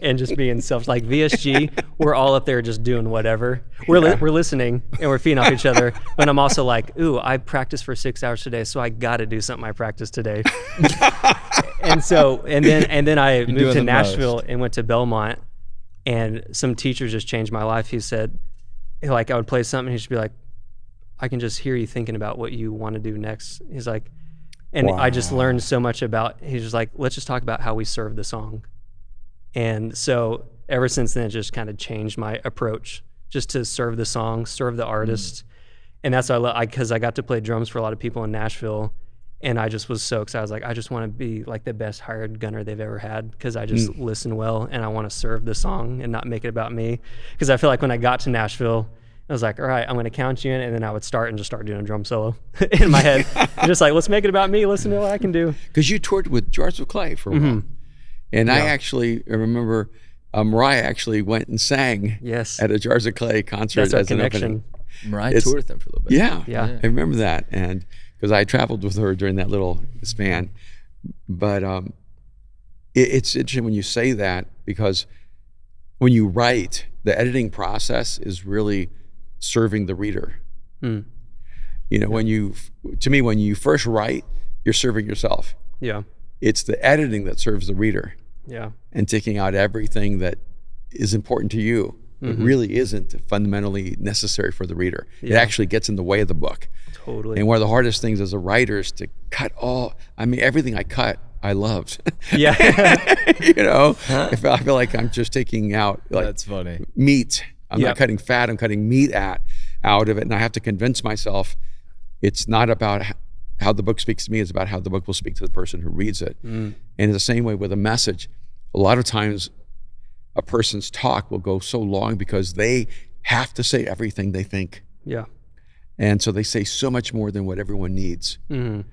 and just being self like VSG. We're all up there just doing whatever. We're li- we're listening and we're feeding off each other. But I'm also like, ooh, I practiced for six hours today, so I got to do something I practiced today. and so and then and then I moved to Nashville most. and went to Belmont, and some teachers just changed my life. He said, like I would play something, he'd just be like, I can just hear you thinking about what you want to do next. He's like, and I just learned so much about. He's just like, let's just talk about how we serve the song. And so ever since then, it just kind of changed my approach, just to serve the song, serve the mm. artist, and that's what I love. Because I, got to play drums for a lot of people in Nashville, and I just was so excited. I was like, I just want to be like the best hired gunner they've ever had because I just mm. listen well and I want to serve the song and not make it about me. Because I feel like when I got to Nashville, I was like, all right, I'm going to count you in. And then I would start and just start doing a drum solo in my head. just like, let's make it about me. Listen to what I can do. Because you toured with Jars of Clay for a while. And I actually remember uh, Mariah actually went and sang Yes. at a Jars of Clay concert That's our as an opening. Mariah It's- toured with them for a little bit. Yeah, Yeah. I remember that, and because I traveled with her during that little span. But um, it, it's interesting when you say that because when you write, the editing process is really serving the reader. Hmm. You know, when you, to me, when you first write, you're serving yourself. Yeah. It's the editing that serves the reader Yeah. and taking out everything that is important to you. It really isn't fundamentally necessary for the reader. It actually gets in the way of the book. Totally. And one of the hardest things as a writer is to cut all. I mean, everything I cut, I loved. yeah. you know, I feel, I feel like I'm just taking out like That's funny. meat. I'm Yep. not cutting fat. I'm cutting meat at out of it, and I have to convince myself it's not about how the book speaks to me. It's about how the book will speak to the person who reads it. Mm. And in the same way with a message, a lot of times a person's talk will go so long because they have to say everything they think. yeah. And so they say so much more than what everyone needs. Mhm.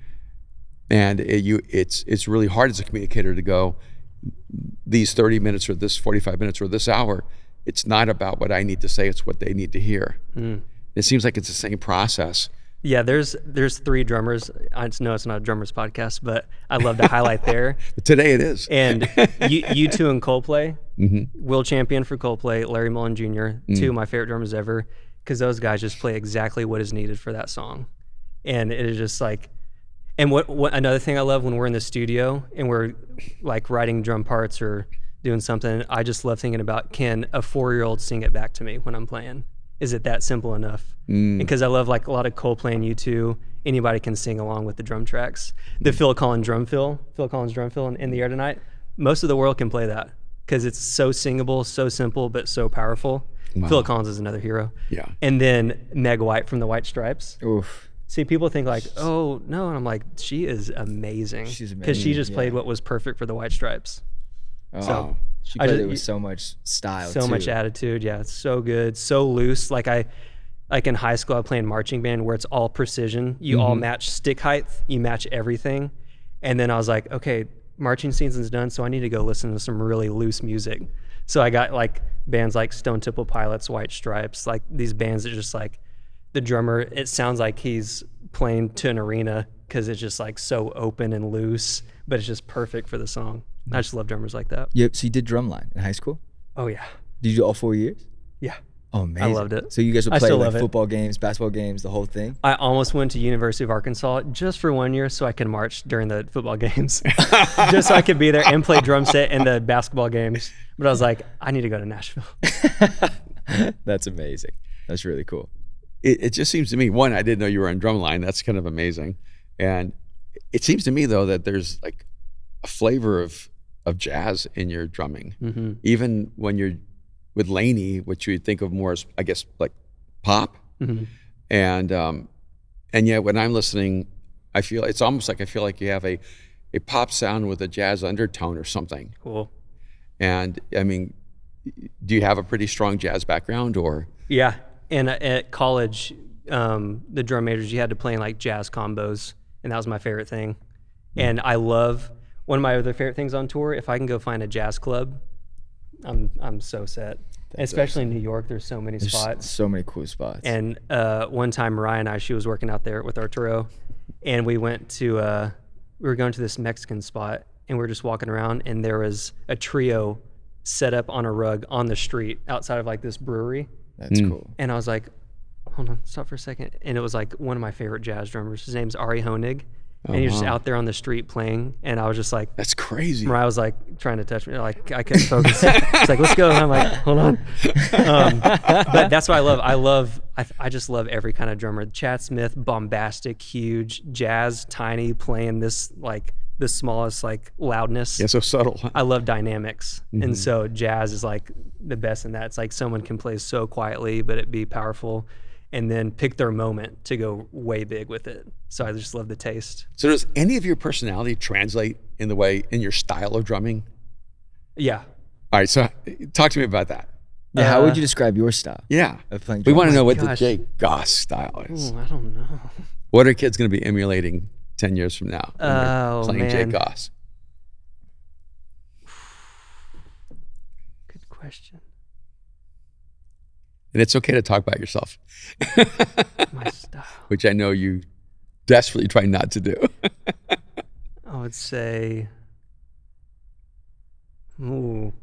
And it, you, it's it's really hard as a communicator to go these 30 minutes or this 45 minutes or this hour. It's not about what I need to say; it's what they need to hear. Mm. It seems like it's the same process. Yeah, there's there's three drummers. I know it's not a drummers podcast, but I love to highlight there. Today it is. And you, U2 and Coldplay, hmm Will Champion for Coldplay, Larry Mullen Jr., two of my favorite drummers ever, because those guys just play exactly what is needed for that song, and it is just like, and what, what another thing I love when we're in the studio and we're like writing drum parts or doing something, I just love thinking about can a four year old sing it back to me when I'm playing? Is it that simple enough? Mm. Because I love like a lot of Coldplay and U2. Anybody can sing along with the drum tracks. The Phil Collins drum fill, Phil Collins drum fill in, in the air tonight. Most of the world can play that because it's so singable, so simple, but so powerful. Phil Collins is another hero. Yeah. And then Meg White from the White Stripes. Oof. See, people think like, oh no, and I'm like, she is amazing. She's amazing because she just played what was perfect for the White Stripes. Oh, So, she I played just- it with so much style. so much attitude. Yeah, it's so good, so loose. Like I, like in high school, I played marching band where it's all precision. You all mm-hmm. match stick height, you match everything. And then I was like, okay, marching season's done, so I need to go listen to some really loose music. So I got like bands like Stone Temple Pilots, White Stripes, like these bands that just like the drummer. It sounds like he's playing to an arena because it's just like so open and loose, but it's just perfect for the song. I just love drummers like that. Yep. So you did drumline in high school. Oh yeah, Did you do all four years? yeah. Oh, man, I loved it. So you guys would I play like love it. football games, basketball games, the whole thing. I almost went to University of Arkansas just for one year so I could march during the football games, just so I could be there and play drum set in the basketball games. But I was like, I need to go to Nashville. That's amazing. That's really cool. it, it just seems to me one i didn't know you were on drumline that's kind of amazing and it seems to me though that there's like a flavor of of jazz in your drumming. Hmm even when you're with LANY which you think of more as i guess like pop. Hmm and um and yet when i'm listening i feel it's almost like i feel like you have a a pop sound with a jazz undertone or something. Cool. and i mean do you have a pretty strong jazz background or? Yeah. And uh, at college, um, the drum majors, you had to play in like jazz combos, and that was my favorite thing. And I love one of my other favorite things on tour. If I can go find a jazz club, I'm I'm so set. Especially in New York, there's so many There's spots. so many cool spots. And uh, one time, Mariah and I, she was working out there with Arturo, and we went to, uh, we were going to this Mexican spot, and we were just walking around, and there was a trio set up on a rug on the street outside of like this brewery. That's cool. And I was like, hold on, stop for a second. And it was like one of my favorite jazz drummers. His name's Ari Hoenig. And he was just out there on the street playing. And I was just like, that's crazy Mariah was like trying to touch me. Like I couldn't focus. It's like, let's go. And I'm like, hold on. Um, but that's what I love. I love, I, I just love every kind of drummer. Chad Smith, bombastic, huge, jazz, tiny, playing this like the smallest like loudness. yeah so subtle I love dynamics, Mm-hmm. and so jazz is like the best in that. It's like someone can play so quietly, but it be powerful, and then pick their moment to go way big with it. So I just love the taste. So does any of your personality translate in the way in your style of drumming? Yeah, All right, so talk to me about that. Yeah, how would Uh, you describe your style Yeah, of playing we want to drums? know what the. Jake Goss style is. Ooh, I don't know. What are kids going to be emulating ten years from now? when they're Oh, playing Jake. Goss. Good question. And it's okay to talk about yourself, My style. which I know you desperately try not to do. I would say, ooh,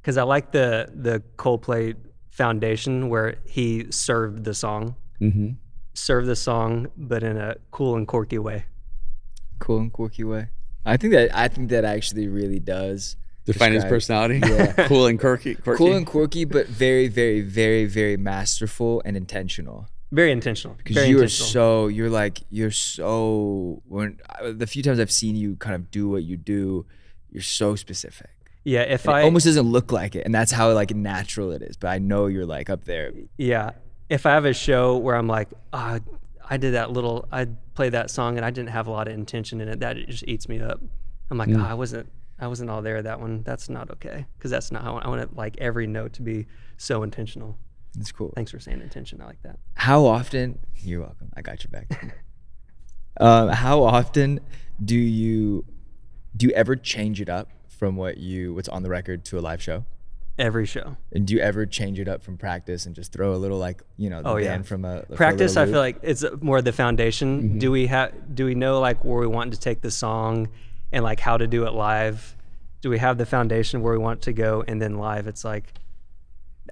because I like the the Coldplay foundation where he served the song. mm-hmm. serve the song, but in a cool and quirky way. cool and quirky way. I think that I think that actually really does Define his personality. Yeah. cool and quirky. quirky. Cool and quirky, but very, very, very, very masterful and intentional. Very intentional. Because Very you are so you're like you're so when the few times I've seen you kind of do what you do, you're so specific. yeah. If And I it almost doesn't look like it, and that's how like natural it is. But I know you're like up there. yeah, if I have a show where I'm like, ah, I did that little, I played that song and I didn't have a lot of intention in it, that just eats me up. I'm like, ah, I wasn't, I wasn't all there. That one, that's not okay, because that's not how I want it. Like every note to be so intentional. It's cool. Thanks for saying intention. I like that. How often? You're welcome. I got your back. um, how often do you do you ever change it up from what you what's on the record to a live show? Every show. And do you ever change it up from practice and just throw a little like you know the Oh, yeah. band from a practice i feel like it's more the foundation Mm-hmm. do we have do we know like where we want to take the song and like how to do it live. Do we have the foundation where we want to go and then live? It's like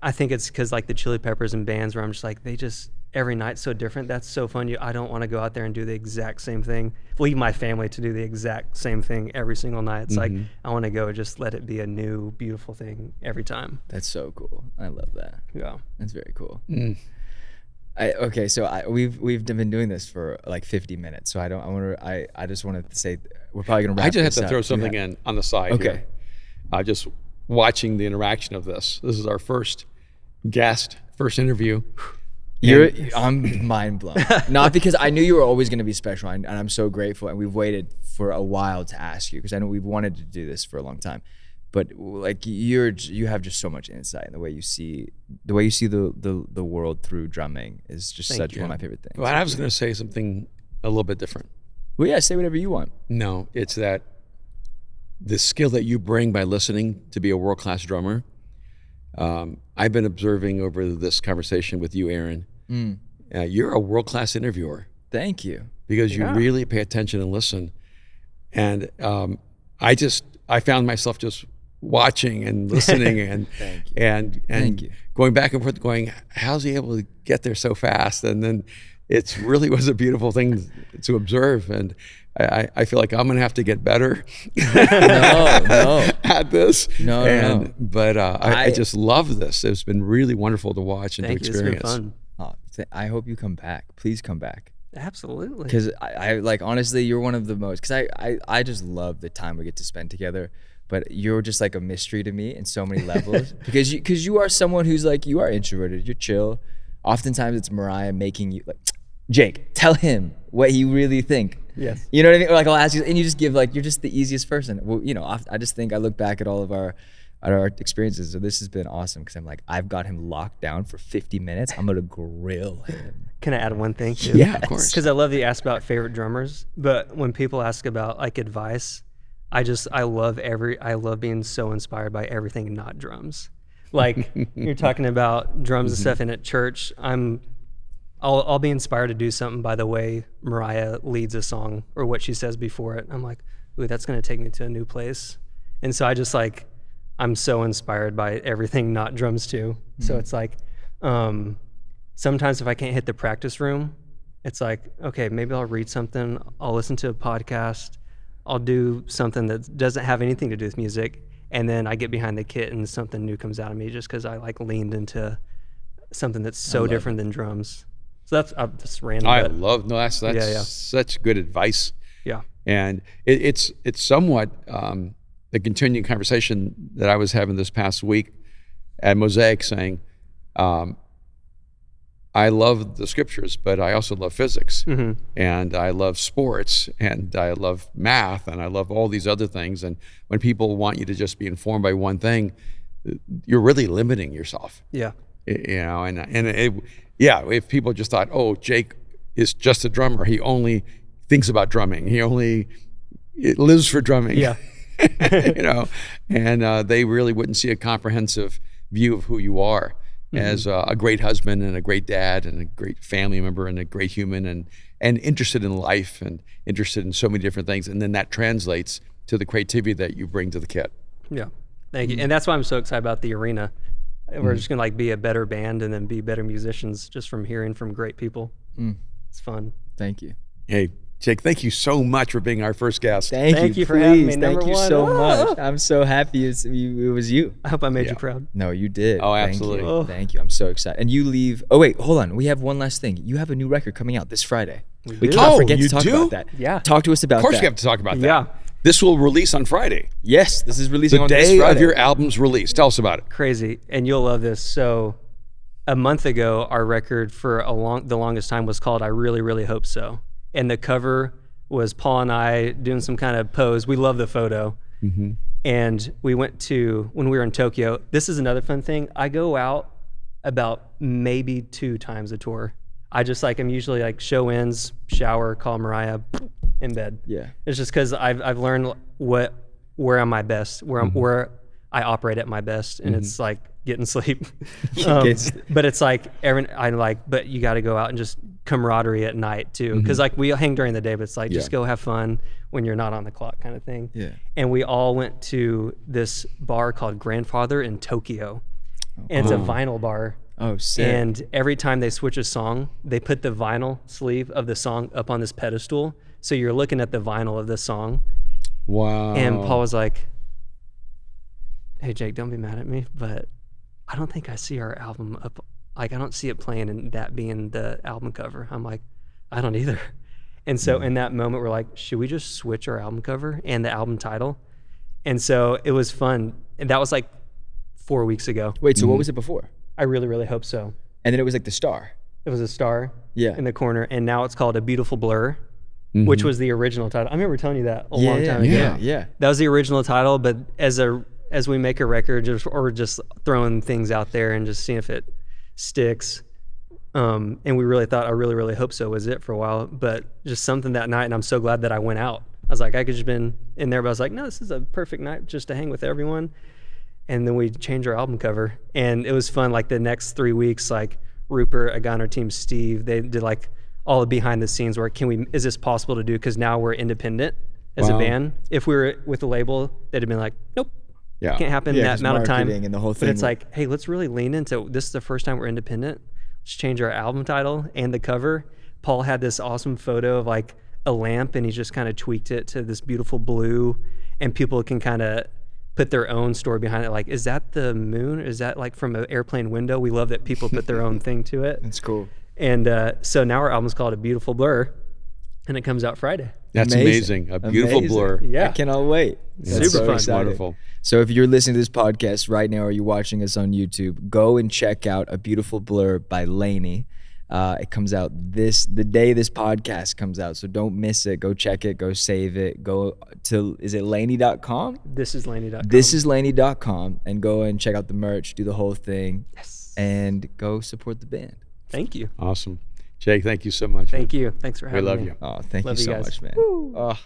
i think it's because like the chili peppers and bands where i'm just like they just every night's so different. That's so fun. You i don't want to go out there and do the exact same thing. Leave my family to do the exact same thing every single night. It's like i want to go just let it be a new beautiful thing every time. That's so cool. I love that. yeah. That's very cool. Mm. I, okay, so I, we've we've been doing this for like 50 minutes. So I don't. I want to. I I just wanted to say we're probably gonna. Wrap I just have to up. throw something in on the side. Okay. Here. Uh, just watching the interaction of this. This is our first guest, first interview. You're, I'm mind blown. Not because I knew you were always going to be special, and, and I'm so grateful. And we've waited for a while to ask you because I know we've wanted to do this for a long time. But like you're, you have just so much insight in the way you see the way you see the the, the world through drumming is just Thank such you. one of my favorite things. But I was going to say something a little bit different. Well, yeah, say whatever you want. No, it's that the skill that you bring by listening to be a world class drummer. Um, I've been observing over this conversation with you, Aaron. Mm. Uh, you're a world class interviewer Thank you. because you really pay attention and listen. And um, I just I found myself just watching and listening and Thank and and going back and forth, going, how's he able to get there so fast? And then it's really was a beautiful thing to observe. And I, I- I feel like I'm gonna have to get better No, no. at this. No, no, and, no. But uh, I, I I- just love this. It's been really wonderful to watch and Thank to you. It's been experience. fun. Oh, th- I hope you come back. Please come back. Absolutely. Because I, I like honestly, you're one of the most. Because I, I, I just love the time we get to spend together. But you're just like a mystery to me in so many levels. because you, because you are someone who's like you are introverted. You're chill. Oftentimes it's Mariah making you like, Jake, tell him what you really think. Yes. You know what I mean? Or like I'll ask you, and you just give like you're just the easiest person. Well, you know, I, I just think I look back at all of our at our experiences. So this has been awesome because I'm like I've got him locked down for 50 minutes. I'm gonna grill him. Can I add one thing too? Yeah, of course. Because I love that you asked about favorite drummers, but when people ask about like advice, I just I love every I love being so inspired by everything not drums. Like you're talking about drums and stuff, and at church, I'm I'll I'll be inspired to do something by the way Mariah leads a song or what she says before it. I'm like, ooh, that's gonna take me to a new place. And so I just like I'm so inspired by everything not drums too. So it's like um sometimes if I can't hit the practice room, it's like, okay, maybe I'll read something, I'll listen to a podcast, I'll do something that doesn't have anything to do with music, and then I get behind the kit and something new comes out of me just because I like leaned into something that's so different than drums. So that's uh, just random. I but love no, that's that's Yeah, yeah. such good advice. yeah, and it, it's it's somewhat um, the continuing conversation that I was having this past week at Mosaic, saying, um, "I love the scriptures, but I also love physics, Mhm. and I love sports, and I love math, and I love all these other things. And when people want you to just be informed by one thing, you're really limiting yourself." yeah, you know and and it, yeah if people just thought oh jake is just a drummer he only thinks about drumming he only it lives for drumming Yeah. you know and uh, they really wouldn't see a comprehensive view of who you are as uh, a great husband and a great dad and a great family member and a great human and and interested in life and interested in so many different things and then that translates to the creativity that you bring to the kit yeah. Thank you, mm-hmm. and that's why I'm so excited about the arena. We're mm-hmm. just gonna like be a better band and then be better musicians just from hearing from great people. Mm. It's fun. Thank you. hey jake thank you so much for being our first guest Thank, Thank you, you for having me, number Thank you one. so Ah. much. I'm so happy it's, you, it was you. I hope I made Yeah. you proud. No, you did. Oh, Thank absolutely. You. Oh. Thank you. I'm so excited. And you leave. Oh wait, hold on. We have one last thing. You have a new record coming out this Friday. We, do. can't Oh, forget you to talk do? about that. Yeah. Talk to us about Of course, that. we have to talk about that. Yeah. This will release on Friday, yes, this is releasing the on this day Friday. of your album's release. Tell us about it. crazy and you'll love this so a month ago our record for a long the longest time was called i really really hope so and the cover was paul and i doing some kind of pose. We love the photo. Mm-hmm. And we went to when we were in tokyo this is another fun thing. I go out about maybe two times a tour. I just like i'm usually like show ends shower call mariah in bed. Yeah. it's just because I've I've learned what where I'm my best, where I'm mm-hmm. where I operate at my best, and mm-hmm. it's like getting sleep. um, but it's like every I like, but you got to go out and just camaraderie at night too, because like we hang during the day, but it's like just go have fun when you're not on the clock, kind of thing. Yeah. And we all went to this bar called Grandfather in Tokyo, and it's a vinyl bar. Oh, sick. And every time they switch a song, they put the vinyl sleeve of the song up on this pedestal. So you're looking at the vinyl of the song. Wow. And Paul was like, Hey, Jake, don't be mad at me, but I don't think I see our album up. Like, I don't see it playing and that being the album cover. I'm like, I don't either. And so mm-hmm. in that moment, we're like, should we just switch our album cover and the album title? And so it was fun. And that was like four weeks ago. wait, so what mm-hmm. was it before? I really, really hope so. And then it was like the star. It was a star Yeah. in the corner, and now it's called A Beautiful Blur, which mm-hmm. was the original title. I remember telling you that a long time ago. yeah, yeah. That was the original title, but as a as we make a record, just, or just throwing things out there and just seeing if it sticks. Um, and we really thought, I really, really hope so was it for a while, but just something that night, and I'm so glad that I went out I was like, I could just been in there, but I was like, no, this is a perfect night just to hang with everyone. And then we changed our album cover, and it was fun. Like the next three weeks, like Rupert, a guy on our team, Steve, they did like all the behind the scenes work. Can we? Is this possible to do? Because now we're independent as Wow. a band. If we were with a label, they'd have been like, nope, Yeah. can't happen Yeah, that amount of time. and the whole But it's like, hey, let's really lean into this. Is the first time we're independent. Let's change our album title and the cover. Paul had this awesome photo of like a lamp, and he just kind of tweaked it to this beautiful blue, and people can kind of put their own story behind it. Like, is that the moon? Is that like from an airplane window? We love that people put their own thing to it. It's cool. And uh, so now our album's called A Beautiful Blur, and it comes out Friday. That's amazing. A beautiful Amazing. blur. Yeah. I cannot wait. That's Super fun. exciting. Wonderful. So if you're listening to this podcast right now or you're watching us on YouTube, go and check out A Beautiful Blur by LANY. Uh, it comes out this the day this podcast comes out, so don't miss it. Go check it. Go save it. Go to is it lany.com? This is LANY.com. This is lany.com and go and check out the merch, do the whole thing, Yes. and go support the band. Thank you. Awesome. Jake, thank you so much. Thank you. Thanks for having me. We love me. you. Oh, thank Love you you so guys. much, man. Oh,